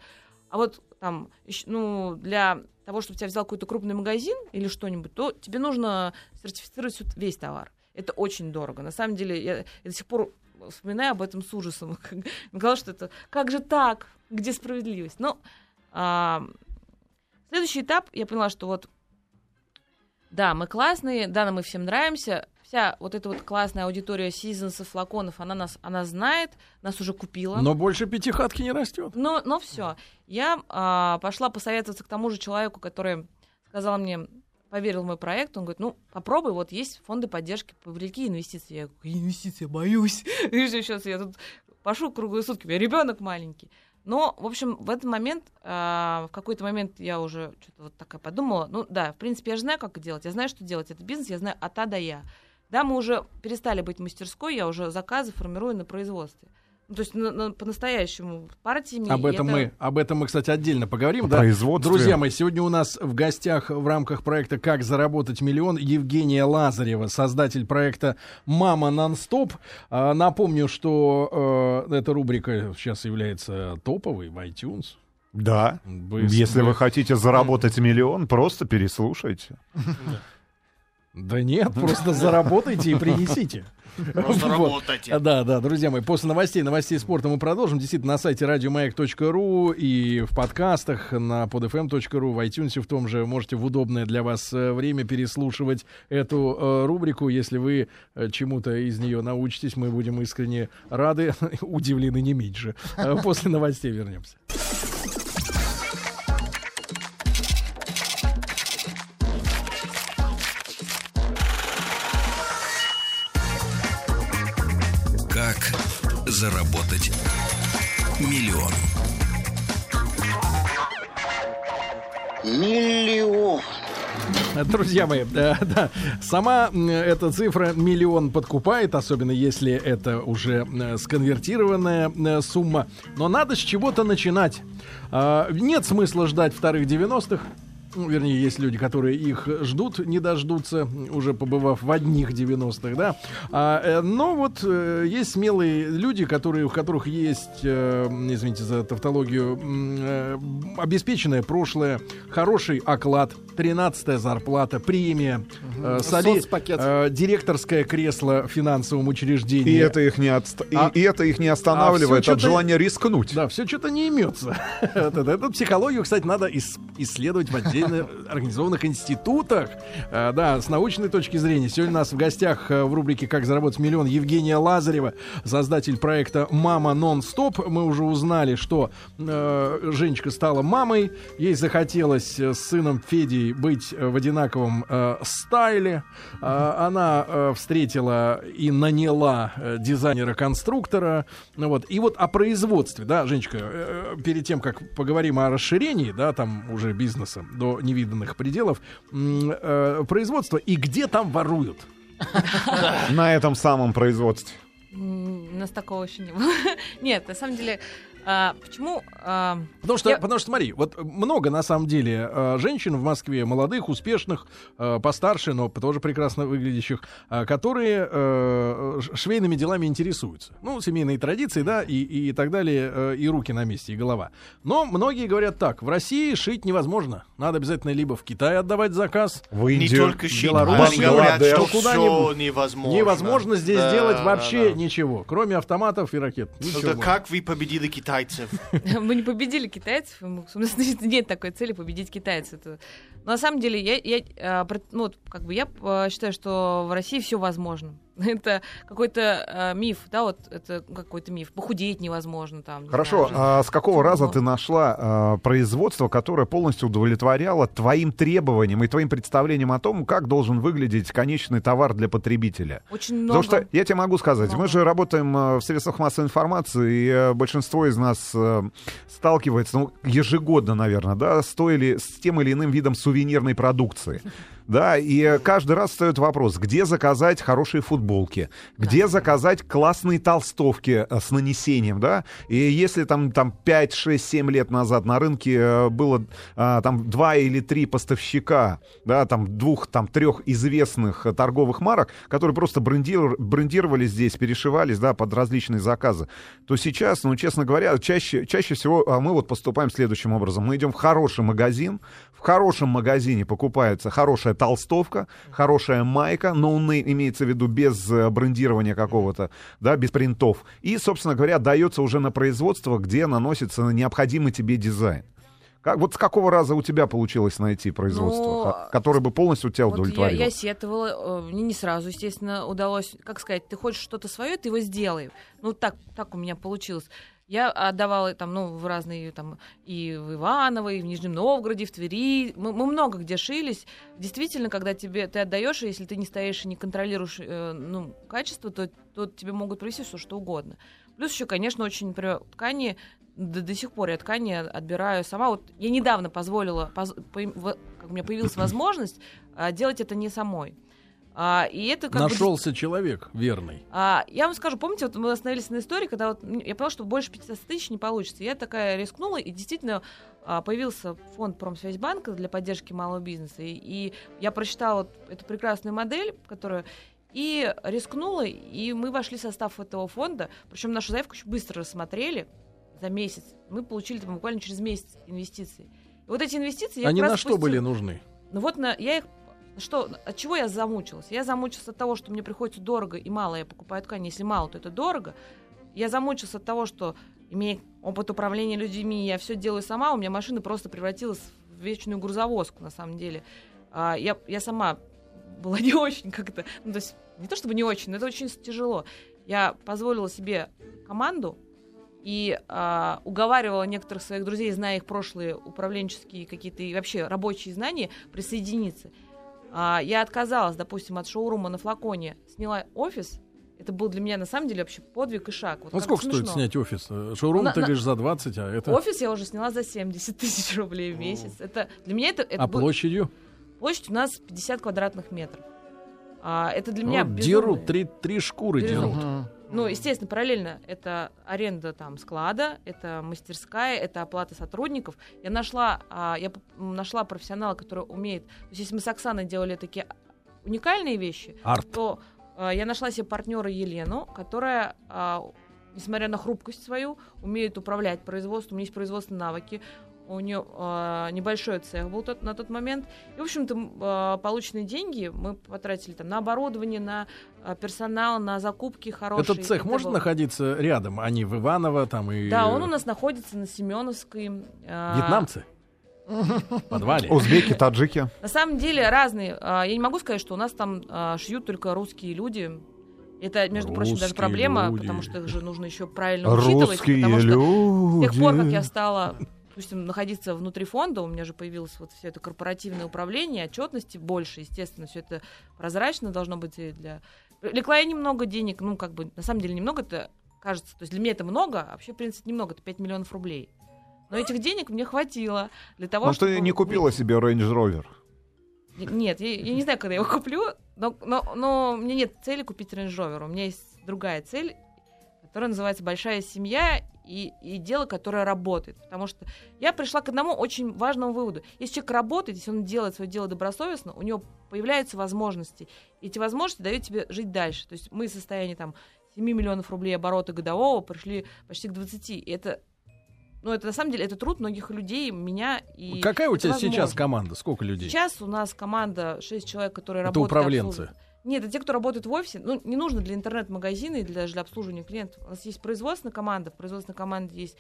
Speaker 5: А вот там, ну, для того, чтобы тебя взял какой-то крупный магазин или что-нибудь, то тебе нужно сертифицировать весь товар. Это очень дорого. На самом деле, я, я до сих пор вспоминаю об этом с ужасом. [LAUGHS] Мне казалось, что это как же так? Где справедливость? Но а, следующий этап, я поняла, что вот да, мы классные, да, мы всем нравимся. Вся вот эта вот классная аудитория Сизонсов, флаконов, она нас, она знает, нас уже купила.
Speaker 3: Но больше пятихатки не растет.
Speaker 5: Но, но все. Я а, пошла посоветоваться к тому же человеку, который сказал мне, поверил в мой проект. Он говорит, ну, попробуй, вот есть фонды поддержки, привлеки инвестиции. Я говорю, инвестиции, боюсь. [LAUGHS] И сейчас я тут пошу круглые сутки, у меня ребенок маленький. Но, в общем, в этот момент, а, в какой-то момент я уже что-то вот такая подумала, ну да, в принципе, я же знаю, как это делать, я знаю, что делать этот бизнес, я знаю от А до Я. Да, мы уже перестали быть мастерской, я уже заказы формирую на производстве. Ну, то есть на- на- по-настоящему партиями.
Speaker 3: Об этом
Speaker 5: это-
Speaker 3: мы, об этом мы, кстати, отдельно поговорим.
Speaker 4: О
Speaker 3: да.
Speaker 4: производстве.
Speaker 3: Друзья мои, сегодня у нас в гостях в рамках проекта «Как заработать миллион» Евгения Лазарева, создатель проекта «Мама нон-стоп». А, Напомню, что э, эта рубрика сейчас является топовой в iTunes.
Speaker 4: Да.
Speaker 3: Вы-
Speaker 4: Если вы хотите заработать миллион, просто переслушайте.
Speaker 3: Да нет, просто заработайте и принесите.
Speaker 2: Просто работайте.
Speaker 3: Да, да, друзья мои, после новостей, новостей спорта мы продолжим. Действительно, на сайте радиомаяк.ру и в подкастах на podfm.ru, в iTunes в том же можете в удобное для вас э, время переслушивать эту э, рубрику. Если вы э, чему-то из нее научитесь, мы будем искренне рады, [LAUGHS] удивлены не меньше. После новостей вернемся.
Speaker 1: Заработать миллион?
Speaker 6: Миллион.
Speaker 3: Друзья мои, да, да, сама эта цифра миллион подкупает, особенно если это уже э, сконвертированная э, сумма. Но надо с чего-то начинать. А, нет смысла ждать вторых 90-х. Ну, вернее, есть люди, которые их ждут, не дождутся, уже побывав в одних 90-х, да. А, э, но вот э, есть смелые люди, которые, у которых есть, э, извините за тавтологию, э, обеспеченное прошлое, хороший оклад, 13-я зарплата, премия, э, соли- э, директорское кресло в финансовом учреждении.
Speaker 4: И это их не, отста- и-
Speaker 3: А-
Speaker 4: и, это их не останавливает
Speaker 3: всё
Speaker 4: от желания рискнуть.
Speaker 3: Да, все что-то не имется. [LAUGHS] Эту психологию, кстати, надо ис- исследовать в отдельно [LAUGHS] организованных институтах. А, Да, с научной точки зрения. Сегодня у нас в гостях э, в рубрике «Как заработать миллион» Евгения Лазарева, создатель проекта «Мама нон-стоп». Мы уже узнали, что э, Женечка стала мамой. Ей захотелось э, с сыном Федей быть э, в одинаковом э, стайле. А, Она э, встретила и наняла э, дизайнера-конструктора. Ну вот. И вот о производстве, да, Женечка, э, э, перед тем, как поговорим о расширении, да, там уже бизнеса до невиданных пределов, э, производство и где там воруют?
Speaker 4: На этом самом производстве.
Speaker 5: У нас такого еще не было. [LAUGHS] Нет, на самом деле, а, почему... а,
Speaker 3: Потому что,
Speaker 5: Я-
Speaker 3: потому что, смотри, вот много на самом деле э, женщин в Москве, молодых, успешных, э, постарше, но тоже прекрасно выглядящих, э, которые э, ш- швейными делами интересуются. Ну, семейные традиции, да, и, и так далее, э, и руки на месте, и голова. Но многие говорят так, в России шить невозможно. Надо обязательно либо в Китай отдавать заказ,
Speaker 4: В
Speaker 2: Не
Speaker 4: Индию.
Speaker 2: только щит,
Speaker 3: Беларусь,
Speaker 2: они говорят, что
Speaker 3: Ну, куда-нибудь.
Speaker 2: невозможно.
Speaker 3: невозможно здесь
Speaker 2: Да,
Speaker 3: сделать
Speaker 2: да,
Speaker 3: вообще
Speaker 2: да.
Speaker 3: ничего, кроме автоматов и ракет. Ничего
Speaker 2: Тогда
Speaker 3: можно.
Speaker 2: как вы победили китайцев? [LAUGHS]
Speaker 5: Мы не победили китайцев, в смысле, [LAUGHS] нет такой цели победить китайцев. Это- Но на самом деле, я, я, а, ну, как бы я а, считаю, что в России все возможно. [LAUGHS] Это какой-то а, миф, да, вот это какой-то миф. Похудеть невозможно там. не
Speaker 4: Хорошо,
Speaker 5: знаю,
Speaker 4: а с какого раза ты нашла а, производство, которое полностью удовлетворяло твоим требованиям и твоим представлениям о том, как должен выглядеть конечный товар для потребителя?
Speaker 5: Очень много.
Speaker 4: Потому что я тебе могу сказать, мы
Speaker 5: Много.
Speaker 4: же работаем э, в средствах массовой информации, и э, большинство из нас э, сталкивается, ну, ежегодно, наверное, да, с, той или, с тем или иным видом сувенирной продукции. Да, и каждый раз встает вопрос, где заказать хорошие футболки, где заказать классные толстовки э, с нанесением, да, и если там, там 5, 6, 7 лет назад на рынке э, было а, там два или три поставщика, да, там двух, там трех известных э, торговых марок, которые просто брендир- брендировались здесь, перешивались, да, под различные заказы, то сейчас, ну, честно говоря, чаще, чаще всего а, мы вот поступаем следующим образом. Мы идем в хороший магазин, в хорошем магазине покупается хорошая толстовка, хорошая майка, но имеется в виду без э, брендирования какого-то, да, без принтов. И, собственно говоря, дается уже на производство, где наносится необходимый тебе дизайн. Как, вот с какого раза у тебя получилось найти производство,
Speaker 5: Ну,
Speaker 4: ко- которое бы полностью тебя
Speaker 5: Вот я,
Speaker 4: удовлетворило?
Speaker 5: я сетовала, э, мне не сразу, естественно, удалось, как сказать, ты хочешь что-то свое, ты его сделай. Ну, так, так у меня получилось. Я отдавала там, ну, в разные там и в Иваново, и в Нижнем Новгороде, и в Твери. Мы, мы много где шились. Действительно, когда тебе ты отдаешь, если ты не стоишь и не контролируешь э, ну, качество, то, то тебе могут привести все что угодно. Плюс еще, конечно, очень, например, ткани до, до сих пор я ткани отбираю сама. Вот я недавно позволила, поз, по, как у меня появилась [CLEARS THROAT] возможность а, делать это не самой. А, и это как бы
Speaker 3: Нашелся человек верный.
Speaker 5: а, я вам скажу, помните, вот мы остановились на истории, когда вот я поняла, что больше 500 тысяч не получится. Я такая рискнула, и действительно а, появился фонд Промсвязьбанка для поддержки малого бизнеса. И, и я прочитала вот эту прекрасную модель, которую и рискнула, и мы вошли в состав этого фонда. Причем нашу заявку очень быстро рассмотрели за месяц. Мы получили там, буквально через месяц инвестиции. И вот эти инвестиции...
Speaker 3: Они на что
Speaker 5: пустила-
Speaker 3: были нужны?
Speaker 5: ну вот на, я их что, от чего я замучилась? Я замучилась от того, что мне приходится дорого и мало я покупаю ткань. Если мало, то это дорого. Я замучилась от того, что, имея опыт управления людьми, я все делаю сама, у меня машина просто превратилась в вечную грузовозку, на самом деле. А, я, я сама была не очень как-то... Ну, то есть не то чтобы не очень, но это очень тяжело. Я позволила себе команду, и а, уговаривала некоторых своих друзей, зная их прошлые управленческие какие-то и вообще рабочие знания, присоединиться. А, я отказалась, допустим, от шоурума на флаконе, сняла офис. Это был для меня на самом деле вообще подвиг и шаг. Вот
Speaker 3: Ну сколько стоит
Speaker 5: смешно.
Speaker 3: снять офис? Э, Шоурум,
Speaker 5: На-
Speaker 3: ты
Speaker 5: на-
Speaker 3: говоришь, за 20, а это...
Speaker 5: Офис я уже сняла за 70 тысяч рублей в месяц. Это для меня это, это
Speaker 3: А
Speaker 5: был-
Speaker 3: площадью?
Speaker 5: площадь у нас 50 квадратных метров. А, это для меня
Speaker 3: Вот
Speaker 5: безумный-
Speaker 3: дерут, три, три шкуры
Speaker 5: Безумно.
Speaker 3: дерут.
Speaker 2: Мгм.
Speaker 5: Ну, естественно, параллельно это аренда там склада, это мастерская, это оплата сотрудников. Я нашла, а, я нашла профессионала, который умеет. То есть, если мы с Оксаной делали такие уникальные вещи,
Speaker 3: Арт.
Speaker 5: то а, я нашла себе партнера Елену, которая, а, несмотря на хрупкость свою, умеет управлять производством, у нее есть производственные навыки. У нее небольшой цех был тот, на тот момент. И, в общем-то, а, полученные деньги мы потратили там на оборудование, на а, персонал, на закупки хорошие.
Speaker 3: Этот цех
Speaker 5: Это
Speaker 3: может
Speaker 5: было-
Speaker 3: находиться рядом? Они в Иваново там и...
Speaker 5: Да, он у нас находится на Семеновской. а,
Speaker 3: Вьетнамцы? [LAUGHS] В подвале?
Speaker 4: Узбеки, таджики.
Speaker 5: На самом деле разные. А, Я не могу сказать, что у нас там а, шьют только русские люди. Это, между прочим, даже проблема,
Speaker 3: люди.
Speaker 5: потому что их же нужно еще правильно учитывать.
Speaker 4: Русские
Speaker 5: потому что
Speaker 4: люди.
Speaker 5: с тех пор, как я стала, допустим, находиться внутри фонда, у меня же появилось вот все это корпоративное управление, отчетности больше, естественно, все это прозрачно должно быть и для... Лекла я немного денег, ну, как бы, на самом деле, немного это кажется, то есть для меня это много, а вообще, в принципе, немного, это 5 миллионов рублей. Но этих денег мне хватило для того,
Speaker 4: Ну,
Speaker 5: чтобы...
Speaker 4: ты не купила себе Range Rover.
Speaker 5: Не- Нет, я, я не знаю, когда я его куплю, но, но, но у меня нет цели купить Range Rover. У меня есть другая цель, которая называется «Большая семья» и, и дело, которое работает. Потому что я пришла к одному очень важному выводу. Если человек работает, если он делает свое дело добросовестно, у него появляются возможности. И эти возможности дают тебе жить дальше. То есть мы в состоянии там 7 миллионов рублей оборота годового пришли почти к 20. И это, ну, это на самом деле, это труд многих людей, меня и...
Speaker 3: Какая у
Speaker 5: это
Speaker 3: тебя сейчас
Speaker 5: возможно.
Speaker 3: команда? Сколько людей?
Speaker 5: Сейчас у нас команда 6 человек, которые
Speaker 3: Это
Speaker 5: работают. и
Speaker 3: управленцы.
Speaker 5: обслуживают. Нет, это те, кто работает в офисе. Ну, не нужно для интернет-магазина и для, даже для обслуживания клиентов. У нас есть производственная команда. В производственной команде есть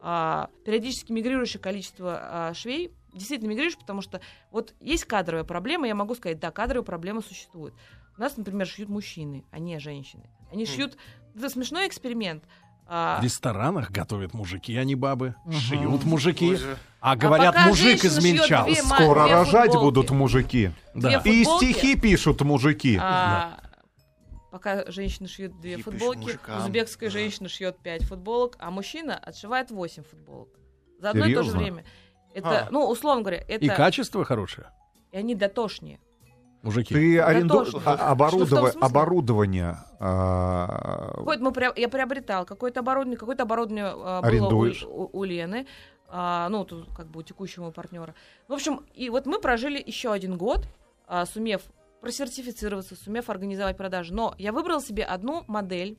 Speaker 5: а, периодически мигрирующее количество а, швей. Действительно мигрирующее, потому что вот есть кадровая проблема. Я могу сказать, да, кадровая проблема существует. У нас, например, шьют мужчины, а не женщины. Они шьют... Это смешной эксперимент. А,
Speaker 3: В ресторанах готовят мужики, а не бабы. Шьют мужики.
Speaker 2: Боже.
Speaker 3: А говорят,
Speaker 5: пока
Speaker 3: мужик измельчал.
Speaker 5: две
Speaker 4: Скоро
Speaker 5: две
Speaker 4: рожать
Speaker 5: футболки.
Speaker 4: будут мужики.
Speaker 3: Да.
Speaker 4: И стихи пишут мужики.
Speaker 5: А, Пока женщина шьет две
Speaker 2: И пишет
Speaker 5: футболки, узбекская
Speaker 2: Да.
Speaker 5: женщина шьет пять футболок, а мужчина отшивает 8 футболок. За одно и то же
Speaker 4: Серьезно?
Speaker 5: время. Это,
Speaker 2: А.
Speaker 5: ну, условно говоря, это...
Speaker 3: И качество хорошее.
Speaker 5: и они дотошнее.
Speaker 3: Мужики.
Speaker 4: Ты аренду...
Speaker 5: тоже.
Speaker 4: а- оборудова-
Speaker 5: Что в том смысле?
Speaker 4: оборудование а,
Speaker 5: Какое-то мы приоб- я приобретал какое-то оборудование, какое-то оборудование а, было у,
Speaker 4: Арендуешь.
Speaker 5: у- у Лены, а, ну, тут как бы у текущего партнера. В общем, и вот мы прожили еще один год, а, сумев просертифицироваться, сумев организовать продажи. Но я выбрала себе одну модель,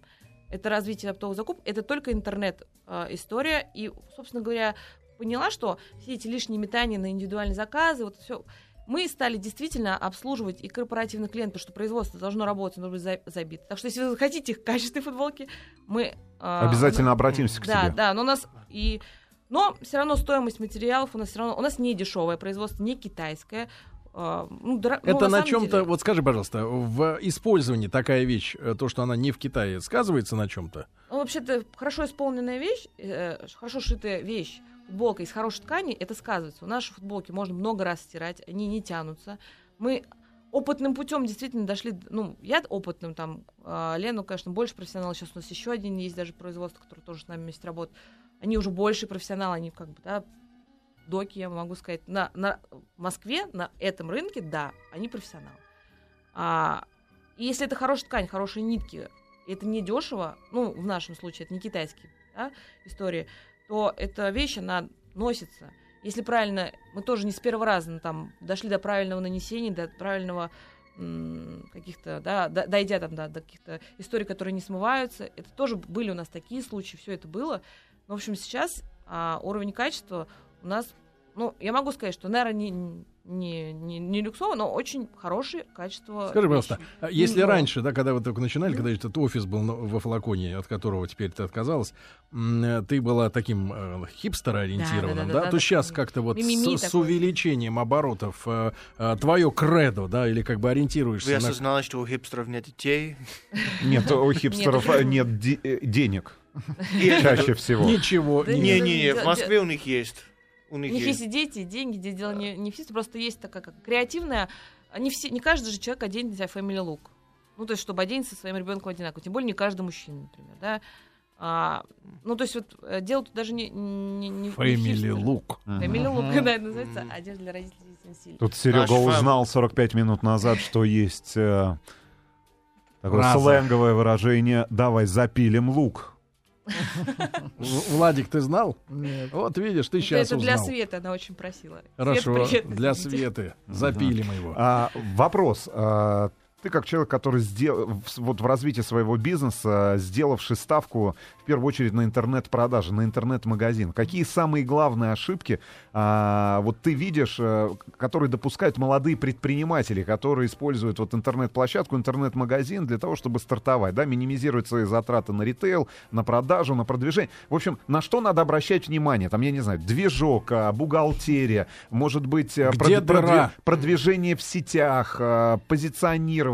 Speaker 5: это развитие оптовых закупок, это только интернет-история. И, собственно говоря, поняла, что все эти лишние метания на индивидуальные заказы, вот все, мы стали действительно обслуживать и корпоративных клиентов, потому что производство должно работать, должно быть за- забито. Так что, если вы хотите [LAUGHS] качественные футболки, мы... а,
Speaker 4: обязательно обратимся к
Speaker 5: да,
Speaker 4: тебе.
Speaker 5: да, но у нас и... Но все равно стоимость материалов у нас все равно... У нас не дешевое производство, не китайское. а, ну, дора- ну,
Speaker 3: Это на
Speaker 5: самом
Speaker 3: чем-то,
Speaker 5: деле-
Speaker 3: вот скажи, пожалуйста, в использовании такая вещь, э, то, что она не в Китае, сказывается на чем-то?
Speaker 5: Ну, вообще-то, хорошо исполненная вещь, э, хорошо шитая вещь, футболка из хорошей ткани, это сказывается. У наши футболки можно много раз стирать, они не тянутся. Мы опытным путем действительно дошли, ну, я опытным там, а, Лену, конечно, больше профессионал, сейчас у нас еще один есть даже производство, который тоже с нами вместе работает, они уже больше профессионалы, они как бы, да, доки, я могу сказать, на, на Москве, на этом рынке, да, они профессионалы. А, и если это хорошая ткань, хорошие нитки, это не дешево, ну, в нашем случае это не китайские да, истории, то эта вещь, она носится. Если правильно, мы тоже не с первого раза ну, там дошли до правильного нанесения, до правильного каких-то, да, до- дойдя там да, до каких-то историй, которые не смываются. Это тоже были у нас такие случаи, все это было. Но, в общем, сейчас а, уровень качества у нас, ну, я могу сказать, что, наверное, не, не, не, не люксово, но очень хорошее качество.
Speaker 3: Скажи, пожалуйста,
Speaker 5: вещи.
Speaker 3: а если
Speaker 5: Ну,
Speaker 3: раньше, да, когда вы только начинали, когда этот офис был во флаконе, от которого теперь ты отказалась, э, ты была таким э, хипстер-ориентированным, да,
Speaker 5: Да-да-да-да,
Speaker 3: то сейчас
Speaker 5: такой
Speaker 3: как-то вот с, с увеличением оборотов э, э, твое кредо, да, или как бы ориентируешься
Speaker 2: Вы
Speaker 3: на...
Speaker 2: осознали, что у хипстеров нет детей? [LAUGHS]
Speaker 4: Нет, у хипстеров
Speaker 5: Нет.
Speaker 4: э, нет э, денег чаще всего.
Speaker 3: Ничего,
Speaker 5: Да
Speaker 3: не-
Speaker 5: не-
Speaker 2: Не-не-не, в
Speaker 5: Де-
Speaker 2: Москве у них есть. У
Speaker 5: У
Speaker 2: них
Speaker 5: них есть
Speaker 2: есть.
Speaker 5: и дети, и деньги, здесь дело не, не в физике, просто есть такая как креативная. Не, все, не каждый же человек оденет на себя family look. Ну, то есть, чтобы оденуть со своим ребенком одинаково. Тем более, не каждый мужчина, например, да. А, ну, то есть, вот э, дело тут даже не, не, не
Speaker 3: look.
Speaker 5: Family look,
Speaker 2: Мгм. [LAUGHS]
Speaker 5: да, это называется
Speaker 2: Мгм.
Speaker 5: одежда для родителей сенсиль.
Speaker 4: Тут Серега
Speaker 2: Наш фэм.
Speaker 4: узнал 45 минут назад, что есть э, такое
Speaker 3: Фраза.
Speaker 4: сленговое выражение «давай запилим лук».
Speaker 3: Владик, ты знал?
Speaker 6: Нет.
Speaker 3: Вот видишь, ты сейчас
Speaker 5: это для
Speaker 3: узнал.
Speaker 5: Светы она очень просила.
Speaker 3: Хорошо,
Speaker 5: Свет, привет,
Speaker 3: для. Светы. Запилим его.
Speaker 4: А, вопрос. А, ты как человек, который сделал вот в развитии своего бизнеса, сделавший ставку в первую очередь на интернет-продажи, на интернет-магазин, какие самые главные ошибки а, вот ты видишь, э, которые допускают молодые предприниматели, которые используют вот интернет-площадку, интернет-магазин для того, чтобы стартовать, да, минимизировать свои затраты на ритейл, на продажу, на продвижение. В общем, на что надо обращать внимание? Там, я не знаю, движок, а, бухгалтерия, может быть, э,
Speaker 3: Где дыра?
Speaker 4: продвижение в сетях, э,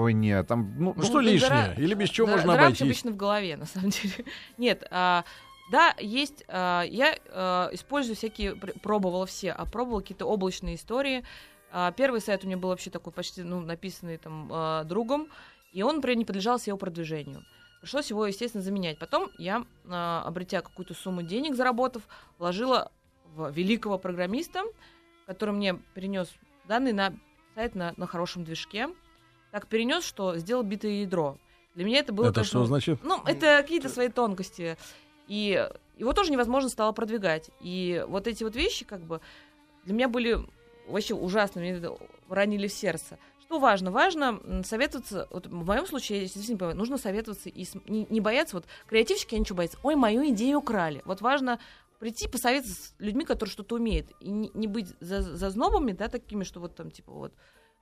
Speaker 4: позиционирование, там, ну,
Speaker 3: Ну что лишнее? Или без чего
Speaker 5: Да,
Speaker 3: можно обойтись?
Speaker 5: обычно в голове, на самом [LAUGHS] деле. Нет, а, да, есть. а, я а, использую всякие, пр- пробовала все, а пробовала какие-то облачные истории. А, первый сайт у меня был вообще такой почти, ну, написанный там а, другом, и он, например, не подлежал SEO-продвижению. Пришлось его, естественно, заменять. Потом я, а, обретя какую-то сумму денег, заработав, вложила в великого программиста, который мне перенес данные на сайт на, на хорошем движке. Так перенес, что сделал битое ядро. Для меня это было...
Speaker 3: Это
Speaker 5: конечно,
Speaker 3: что значит?
Speaker 5: ну, это какие-то свои тонкости. И его тоже невозможно стало продвигать. И вот эти вот вещи, как бы, для меня были вообще ужасными, мне это ранили в сердце. Что важно? Важно советоваться, вот в моем случае, я действительно понимаю, нужно советоваться и с- не, не бояться, вот креативщики, они что боятся? Ой, мою идею украли. Вот важно прийти посоветоваться с людьми, которые что-то умеют, и не, не быть за, зазнобами, да, такими, что вот там, типа, вот,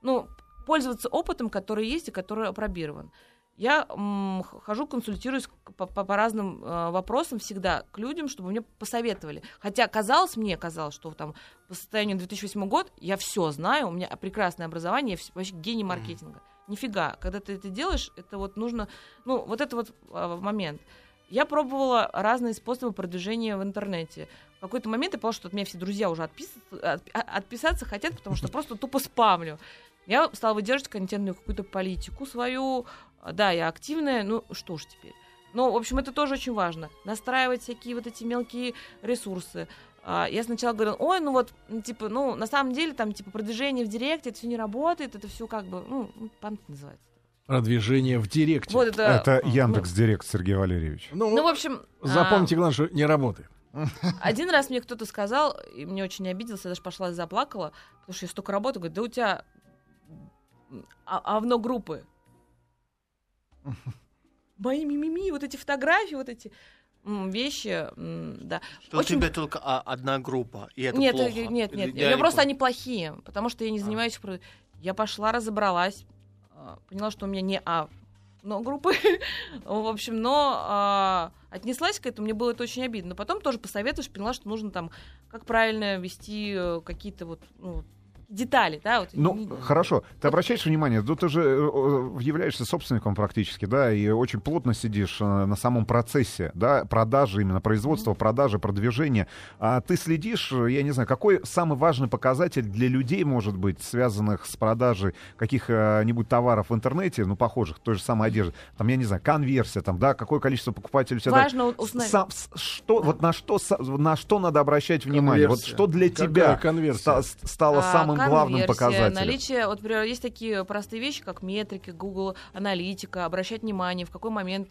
Speaker 5: ну, пользоваться опытом, который есть и который опробирован. Я м, хожу, консультируюсь по, по- по разным э, вопросам всегда к людям, чтобы мне посоветовали. Хотя казалось, мне казалось, что там по состоянию на 2008 год я все знаю, у меня прекрасное образование, я вс- вообще гений маркетинга. Нифига, когда ты это делаешь, это вот нужно, ну, вот это вот а, момент. Я пробовала разные способы продвижения в интернете. В какой-то момент я поняла, что от меня все друзья уже отписаться, от- отписаться хотят, потому что просто тупо спамлю. Я стала выдерживать контентную какую-то политику свою. А, Да, я активная, ну что ж теперь. Но, в общем, это тоже очень важно. Настраивать всякие вот эти мелкие ресурсы. А, Я сначала говорила, ой, ну вот, типа, ну, на самом деле, там, типа, продвижение в директе, это все не работает, это все как бы, ну, ну, панк называется.
Speaker 3: Продвижение в директе.
Speaker 5: Вот это...
Speaker 4: Это Яндекс Директ, Сергей Валерьевич.
Speaker 3: Ну,
Speaker 5: Ну, в общем... а,
Speaker 3: запомните, главное, что не работает. [LAUGHS]
Speaker 5: Один раз мне кто-то сказал, и мне очень обиделся, я даже пошла и заплакала, потому что я столько работаю, говорит, да у тебя а- овно группы. Мои мимими, вот эти фотографии, вот эти вещи, да.
Speaker 2: Что
Speaker 5: Очень-
Speaker 2: у тебя только а, одна группа, и это
Speaker 5: нет,
Speaker 2: плохо.
Speaker 5: э, нет, нет,
Speaker 2: я
Speaker 5: просто они плохие, потому что я не
Speaker 2: А.
Speaker 5: занимаюсь... про- Я пошла, разобралась, а, поняла, что у меня не А, но группы, [LAUGHS] в общем, но а, отнеслась к этому, мне было это очень обидно. Но потом тоже посоветуешь, поняла, что нужно там, как правильно вести э, какие-то вот, ну, детали, да, вот.
Speaker 4: Ну,
Speaker 5: не-
Speaker 4: хорошо. Ты обращаешь внимание, ну, ты же э, э, являешься собственником практически, да, и очень плотно сидишь э, на самом процессе, да, продажи, именно производства, продажи, продвижения. А ты следишь, я не знаю, какой самый важный показатель для людей, может быть, связанных с продажей каких-нибудь товаров в интернете, ну, похожих, той же самой одежды, там, я не знаю, конверсия, там, да, какое количество покупателей у тебя... да,
Speaker 5: Важно узнать.
Speaker 4: сам- что, вот на что, на что надо обращать внимание? Вот
Speaker 3: Конверсия.
Speaker 4: что для
Speaker 3: Какая
Speaker 4: тебя
Speaker 3: конверсия?
Speaker 4: ста- стало
Speaker 5: А,
Speaker 4: самым главным
Speaker 5: конверсия,
Speaker 4: показателем?
Speaker 5: Наличие, вот, например, есть такие простые вещи, как метрики, Google аналитика, обращать внимание, в какой момент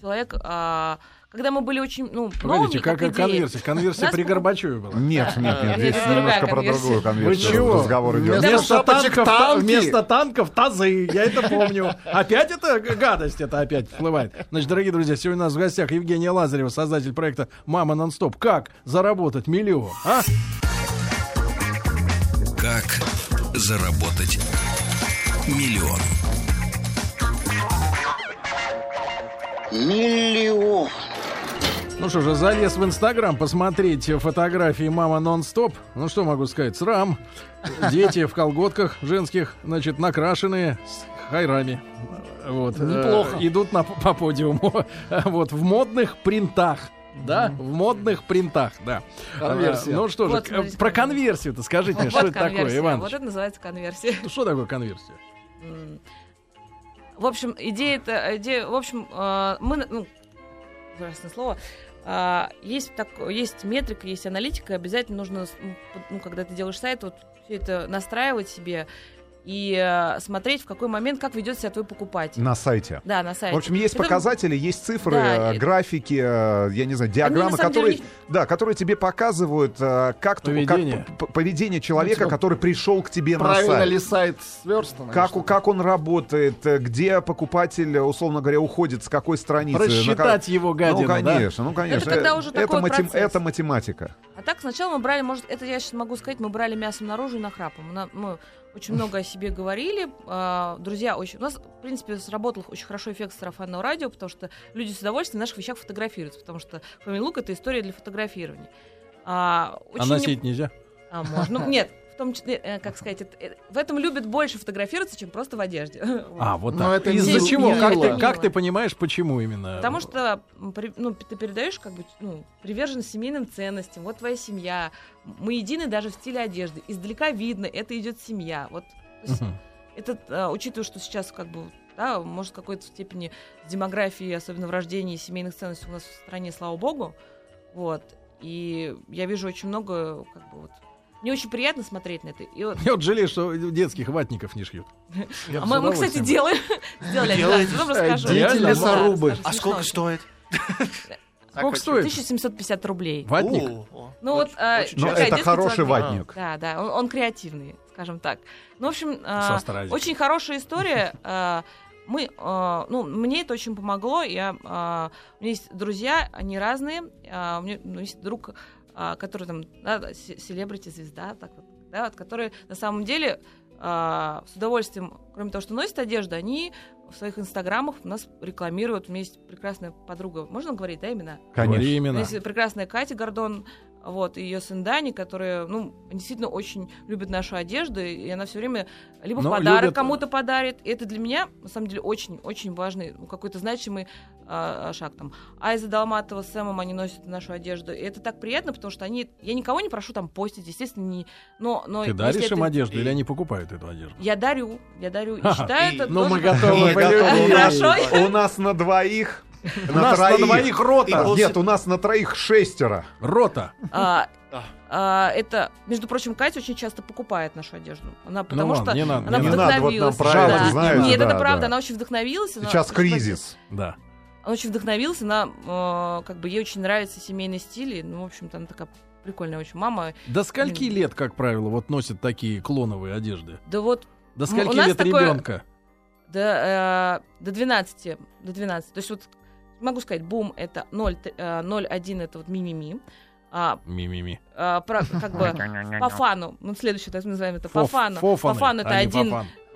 Speaker 5: человек, а, когда мы были очень, ну,
Speaker 3: Погодите,
Speaker 5: новыми, как
Speaker 3: какая
Speaker 5: идея,
Speaker 3: конверсия? Конверсия при Горбачеве была.
Speaker 4: Нет, нет, нет,
Speaker 5: Нет,
Speaker 4: здесь немножко про
Speaker 5: конверсия.
Speaker 4: другую
Speaker 3: Вы
Speaker 4: конверсию
Speaker 3: чего?
Speaker 4: разговор идет.
Speaker 3: Вместо танков, та-
Speaker 2: танки.
Speaker 3: вместо танков тазы, я это помню. Опять это гадость, это опять всплывает. Значит, дорогие друзья, сегодня у нас в гостях Евгения Лазарева, создатель проекта «Мама нон-стоп». Как заработать миллион? А?
Speaker 1: Как заработать миллион?
Speaker 6: Миллион.
Speaker 3: Ну что же, залез в Инстаграм посмотреть фотографии «Мама нон-стоп». Ну что могу сказать, срам. Дети в колготках женских, значит, накрашенные с хайрами. Вот. э,
Speaker 2: Неплохо.
Speaker 3: идут на, по подиуму. [LAUGHS] Вот, в модных принтах. Да, в модных принтах, да.
Speaker 2: Конверсия.
Speaker 3: А, Ну что же,
Speaker 5: Вот, смотрите,
Speaker 3: про конверсию-то скажите мне,
Speaker 5: Вот
Speaker 3: что это такое, Иван?
Speaker 5: Вот это называется конверсия.
Speaker 3: Что [LAUGHS] такое конверсия?
Speaker 5: В общем, идея это, идея, в общем, э, мы, ну, ужасное слово, а, есть так, есть метрика, есть аналитика, обязательно нужно, ну, ну, когда ты делаешь сайт, вот все это настраивать себе и э, смотреть, в какой момент, как ведет себя твой покупатель.
Speaker 4: На сайте.
Speaker 5: Да, на сайте.
Speaker 4: В общем, есть
Speaker 5: Это-
Speaker 4: показатели, есть цифры,
Speaker 5: Да,
Speaker 4: э, графики, э, я не знаю, диаграммы,
Speaker 5: на деле,
Speaker 4: которые,
Speaker 5: них-
Speaker 4: да, которые тебе показывают, э, как, ту- как
Speaker 3: Поведение.
Speaker 4: поведение человека,
Speaker 2: типа,
Speaker 4: который пришел к тебе на
Speaker 2: Правильно
Speaker 4: сайт.
Speaker 2: ли сайт сверстан?
Speaker 4: Как, у- как он работает, где покупатель, условно говоря, уходит, с какой страницы. на ка-
Speaker 3: Рассчитать его гадину,
Speaker 4: Ну, конечно, ну, конечно.
Speaker 5: когда
Speaker 4: Э,
Speaker 5: уже
Speaker 4: это, матем- это математика.
Speaker 5: А так сначала мы брали, может, это я сейчас могу сказать, мы брали мясом наружу и нахрапом. На- Мы очень много о себе говорили. а, Друзья, очень... У нас, в принципе, сработал очень хорошо эффект сарафанного радио, потому что люди с удовольствием в наших вещах фотографируются, потому что Look — это история для фотографирования. А,
Speaker 3: А
Speaker 5: очень не-
Speaker 3: носить нельзя?
Speaker 5: А, можно. Нет, в том числе, э, как сказать, это- э, в этом любят больше фотографироваться, чем просто в одежде. [LAUGHS]
Speaker 3: А, вот
Speaker 2: Но
Speaker 3: так.
Speaker 2: это
Speaker 3: Из-за
Speaker 5: мило.
Speaker 3: чего? Как ты, как ты понимаешь, почему именно?
Speaker 5: Потому что ну, ты передаешь как бы ну, приверженность семейным ценностям. Вот твоя семья. Мы едины даже в стиле одежды. Издалека видно, это идет семья. Вот
Speaker 3: Мгм.
Speaker 5: это, а, учитывая, что сейчас как бы да, может, в какой-то степени с демографией, особенно в рождении семейных ценностей у нас в стране, слава богу. Вот. И я вижу очень много, как бы вот. Мне очень приятно смотреть на это. И вот,
Speaker 3: Я вот жалею, что детских ватников не шьют. [LAUGHS]
Speaker 5: А мы, мы, кстати, делаем. [LAUGHS] Сделали, да, расскажу.
Speaker 2: Дети лесорубы. А сколько стоит?
Speaker 3: Сколько стоит?
Speaker 5: 1750 рублей.
Speaker 3: Ватник?
Speaker 5: Ну вот, а,
Speaker 4: это хороший ватник.
Speaker 5: Да, да, он, креативный, скажем так. Ну, в общем, а, очень хорошая история. [LAUGHS] А, Мы, а, ну, мне это очень помогло. Я, а, у меня есть друзья, они разные. А, У меня ну, есть друг, а, который там, да, да, се- селебрити-звезда, так вот, да, вот, который на самом деле а, с удовольствием, кроме того, что носит одежду, они в своих инстаграмах у нас рекламируют. У меня есть прекрасная подруга. Можно говорить, да, имена?
Speaker 3: Говори
Speaker 4: Конечно.
Speaker 3: Именно.
Speaker 5: меня есть прекрасная Катя Гордон, вот, и ее сын Дани, которые, ну, действительно очень любят нашу одежду, и она все время либо в
Speaker 3: Ну,
Speaker 5: подарок
Speaker 3: любят-
Speaker 5: кому-то подарит. И это для меня, на самом деле, очень-очень важный, ну, какой-то значимый а, шаг там. Айза Долматова с Сэмом, они носят нашу одежду. И это так приятно, потому что они... Я никого не прошу там постить, естественно, не... Но, но
Speaker 3: Ты даришь им
Speaker 5: это-
Speaker 3: одежду или они покупают эту одежду?
Speaker 5: Я дарю, я дарю. И
Speaker 3: Ха-ха.
Speaker 5: считаю это
Speaker 3: Ну,
Speaker 5: тоже
Speaker 3: мы готовы.
Speaker 4: У нас-
Speaker 5: Хорошо.
Speaker 4: У нас на двоих.
Speaker 3: У нас на двоих рота.
Speaker 2: И-
Speaker 4: Нет, у нас на троих шестеро.
Speaker 3: Рота.
Speaker 5: А, а, это, между прочим, Катя очень часто покупает нашу одежду. Она, потому
Speaker 3: ладно,
Speaker 5: что
Speaker 3: не надо,
Speaker 5: она
Speaker 3: не
Speaker 5: вдохновилась.
Speaker 4: Не надо, вот нам правила,
Speaker 5: да.
Speaker 4: знаете,
Speaker 5: Нет,
Speaker 4: да,
Speaker 5: это правда,
Speaker 4: да.
Speaker 5: она очень вдохновилась. она-
Speaker 4: Сейчас кризис.
Speaker 3: Да.
Speaker 5: Она очень вдохновилась, она, э, как бы, ей очень нравится семейный стиль. и, Ну, в общем-то, она такая прикольная очень мама.
Speaker 3: До скольки лет, как правило, вот носят такие клоновые одежды?
Speaker 5: Да вот
Speaker 3: До скольки лет
Speaker 5: такое-
Speaker 3: ребенка?
Speaker 5: до, э, до 12, до 12. То есть вот могу сказать, бум это 0, э, 0,1 это вот мимими. А,
Speaker 3: Мимими.
Speaker 5: а, про, как бы по фану, ну, следующее, так называем это по фану. По фану это
Speaker 3: а
Speaker 5: один.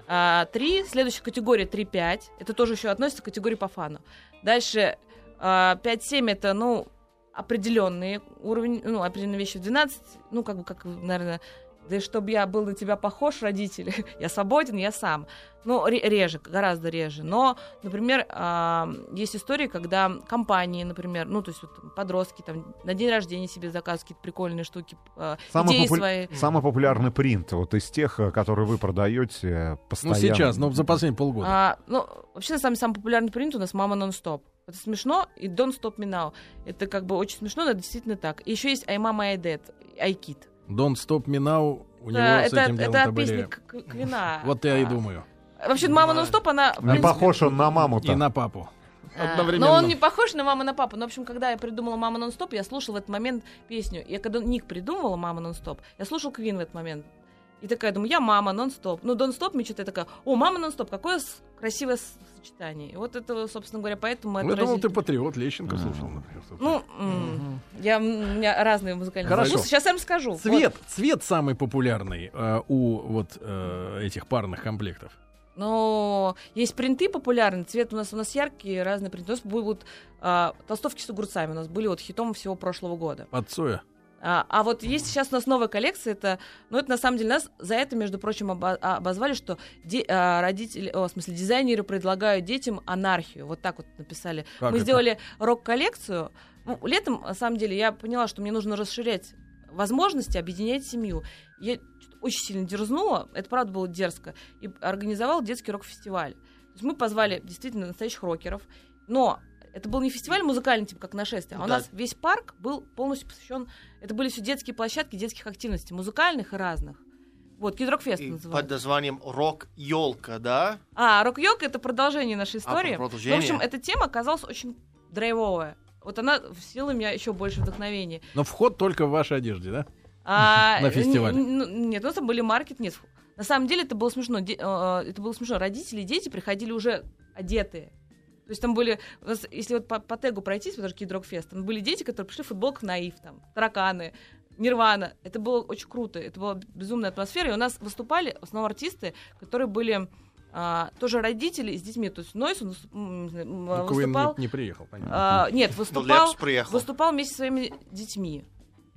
Speaker 5: А, 3, следующая категория 3-5, это тоже еще относится к категории по фану. Дальше а, 5-7 это, ну, определенные уровень, ну, определенные вещи. 12, ну, как бы, как, наверное, да и чтобы я был на тебя похож, родители, [LAUGHS] я свободен, я сам. Ну, ре- реже, гораздо реже. Но, например, а, есть истории, когда компании, например, ну, то есть вот, подростки там на день рождения себе заказывают какие-то прикольные штуки, а,
Speaker 4: Самый,
Speaker 5: идеи
Speaker 4: попу-
Speaker 5: свои.
Speaker 4: самый популярный принт вот из тех, э, которые вы продаете э,
Speaker 3: Ну,
Speaker 4: постоянно.
Speaker 3: сейчас, но за последние полгода.
Speaker 5: А, ну, вообще, деле, самый популярный принт у нас «Мама нон-стоп». Это смешно, и «Don't stop me now». Это как бы очень смешно, но это действительно так. И еще есть «I mama, I dead», «I kid».
Speaker 3: Don't stop me now. У него
Speaker 5: это
Speaker 3: с этим
Speaker 5: это,
Speaker 3: делом-то
Speaker 5: это
Speaker 3: были...
Speaker 5: Квина.
Speaker 3: Вот я и думаю.
Speaker 5: Вообще, «Мама нон-стоп», она...
Speaker 4: Не
Speaker 5: принципе,
Speaker 4: похож он на маму-то.
Speaker 3: И на папу.
Speaker 5: А,
Speaker 3: Одновременно.
Speaker 5: Но он не похож на маму на папу. Но, в общем, когда я придумала «Мама нон-стоп», я слушала в этот момент песню. Я когда Ник придумала «Мама нон-стоп», я слушала Квин в этот момент. И такая, думаю, я мама нон-стоп. Ну, stop me, что-то такая, о, мама нон-стоп, какое красивое сочетание. И вот это, собственно говоря, поэтому
Speaker 3: Ну, Я думал, ты патриот, Лещенко слушал, например.
Speaker 5: Ну, я, у меня разные музыкальные
Speaker 3: Хорошо.
Speaker 5: вкусы. Сейчас я вам скажу.
Speaker 3: Цвет, цвет самый популярный э, у вот э, этих парных комплектов.
Speaker 5: Но есть принты популярные, цвет у нас у нас яркие, разные принты. У нас будут а, толстовки с огурцами, у нас были вот хитом всего прошлого года.
Speaker 3: Под Цоя.
Speaker 5: А, а вот есть сейчас у нас новая коллекция, это, ну это на самом деле нас за это, между прочим, обо- а, обозвали, что де- а, родители, о, в смысле дизайнеры предлагают детям анархию, вот так вот написали.
Speaker 3: Как
Speaker 5: Мы
Speaker 3: это?
Speaker 5: сделали рок-коллекцию. Ну, летом, на самом деле, я поняла, что мне нужно расширять возможности, объединять семью. Я очень сильно дерзнула, это правда было дерзко, и организовал детский рок-фестиваль. То есть мы позвали действительно настоящих рокеров, но это был не фестиваль музыкальный, типа как нашествие, а у
Speaker 2: Да.
Speaker 5: нас весь парк был полностью посвящен. Это были все детские площадки детских активностей, музыкальных и разных. Вот, Кид Рок Фест
Speaker 2: И
Speaker 5: называется.
Speaker 2: под названием «Рок-елка», да?
Speaker 5: А, рок йога это продолжение нашей
Speaker 2: А,
Speaker 5: истории.
Speaker 2: продолжение.
Speaker 5: Ну, в общем, эта тема оказалась очень драйвовая. Вот она вселила меня еще больше вдохновения.
Speaker 3: Но вход только в вашей одежде, да?
Speaker 5: А, [LAUGHS]
Speaker 3: На фестиваль.
Speaker 5: н- н- Нет, у нас там были маркет, нет. На самом деле это было смешно. Де- э, это было смешно. Родители и дети приходили уже одетые. То есть там были, у нас, если вот по, по тегу пройтись, потому что Кид Фест, там были дети, которые пришли в футболках Наив, там, тараканы, Нирвана. Это было очень круто, это была безумная атмосфера. И у нас выступали в основном артисты, которые были а, тоже родители с детьми. То есть Нойс он выступ- м, не знаю, м,
Speaker 3: Ну, Куин
Speaker 5: выступал...
Speaker 3: не, не приехал, понятно.
Speaker 5: а, нет,
Speaker 2: Ну,
Speaker 5: выступал,
Speaker 2: приехал.
Speaker 5: выступал вместе со своими детьми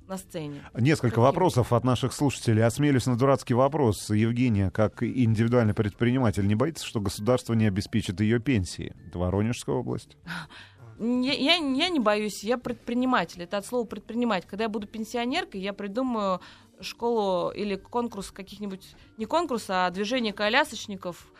Speaker 5: на сцене.
Speaker 4: Несколько
Speaker 5: Какие?
Speaker 4: вопросов от наших слушателей. Осмелюсь на дурацкий вопрос. Евгения, как индивидуальный предприниматель, не боится, что государство не обеспечит ее пенсии? Это Воронежская область.
Speaker 5: Я, я, я не боюсь, я предприниматель. Это от слова предпринимать. Когда я буду пенсионеркой, я придумаю школу или конкурс каких-нибудь, не конкурс, а движение колясочников.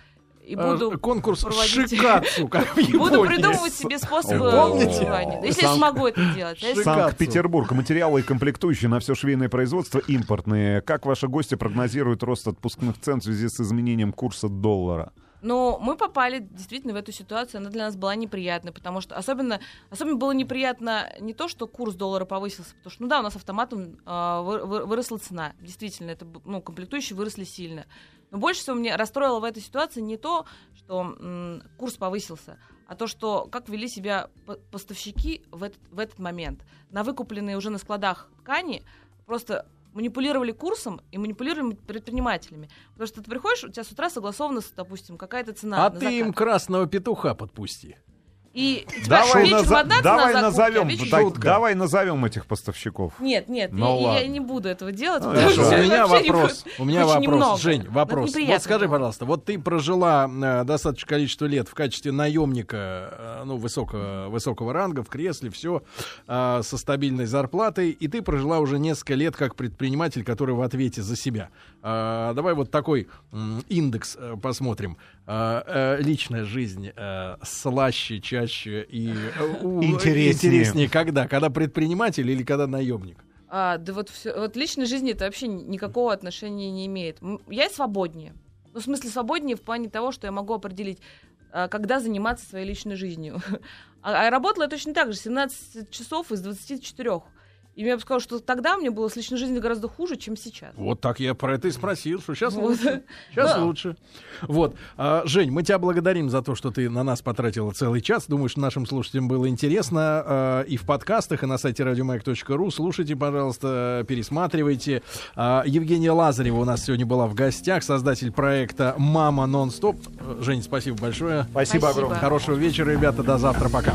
Speaker 5: И буду,
Speaker 3: конкурс
Speaker 5: проводить-
Speaker 3: шикацу, как в [LAUGHS] Японии.
Speaker 5: буду придумывать себе способы
Speaker 4: Помните?
Speaker 5: выживания. Если я
Speaker 4: Санкт-
Speaker 5: смогу это делать.
Speaker 4: Санкт-Петербург. Материалы и комплектующие на все швейное производство импортные. Как ваши гости прогнозируют рост отпускных цен в связи с изменением курса доллара?
Speaker 5: Но мы попали действительно в эту ситуацию, она для нас была неприятной, потому что особенно, особенно было неприятно не то, что курс доллара повысился, потому что, ну да, у нас автоматом вы- выросла цена, действительно, это, ну, комплектующие выросли сильно. Но больше всего меня расстроило в этой ситуации не то, что м, курс повысился, а то, что как вели себя по- поставщики в этот, в этот момент. На выкупленные уже на складах ткани просто манипулировали курсом и манипулировали предпринимателями. Потому что ты приходишь, у тебя с утра согласована, допустим, какая-то цена
Speaker 3: А ты им
Speaker 5: заказ.
Speaker 3: красного петуха подпусти.
Speaker 5: И тебя
Speaker 4: Давай,
Speaker 5: вечером
Speaker 4: наза-
Speaker 5: одна цена
Speaker 4: давай
Speaker 5: а
Speaker 4: назовем,
Speaker 5: вечером
Speaker 4: так, давай назовем этих поставщиков.
Speaker 5: Нет, нет,
Speaker 4: Ну
Speaker 5: я, я не буду этого делать.
Speaker 4: Ну,
Speaker 5: потому что
Speaker 3: У меня вопрос. У меня
Speaker 5: Очень
Speaker 3: вопрос.
Speaker 5: немного.
Speaker 3: Жень, вопрос. Вот скажи,
Speaker 5: было.
Speaker 3: пожалуйста, вот ты прожила э, достаточное количество лет в качестве наемника, э, ну, высокого, высокого ранга, в кресле, все, со стабильной зарплатой, и ты прожила уже несколько лет как предприниматель, который в ответе за себя. А, давай вот такой м, индекс э, посмотрим. А, э, личная жизнь э, слаще, чаще и э, у-
Speaker 4: Интереснее.
Speaker 3: интереснее когда? Когда предприниматель или когда наемник?
Speaker 5: А, да вот, всё- вот личной жизни это вообще ни- никакого отношения не имеет. Я свободнее. Ну, в смысле, свободнее в плане того, что я могу определить, а, когда заниматься своей личной жизнью. [LAUGHS] А, а работала я точно так же, 17 часов из 24. И я бы сказала, что тогда мне было с личной жизнью гораздо хуже, чем сейчас.
Speaker 3: Вот так я про это и спросил, что сейчас
Speaker 5: Вот.
Speaker 3: лучше. Сейчас
Speaker 5: Да.
Speaker 3: лучше. Вот. А, Жень, мы тебя благодарим за то, что ты на нас потратила целый час. Думаю, что нашим слушателям было интересно. а, И в подкастах, и на сайте радиомаяк.ру. Слушайте, пожалуйста, пересматривайте. А, Евгения Лазарева у нас сегодня была в гостях, создатель проекта «Мама нон-стоп». Жень, спасибо большое.
Speaker 4: Спасибо,
Speaker 5: Спасибо.
Speaker 4: огромное.
Speaker 3: Хорошего вечера, ребята. До завтра. Пока.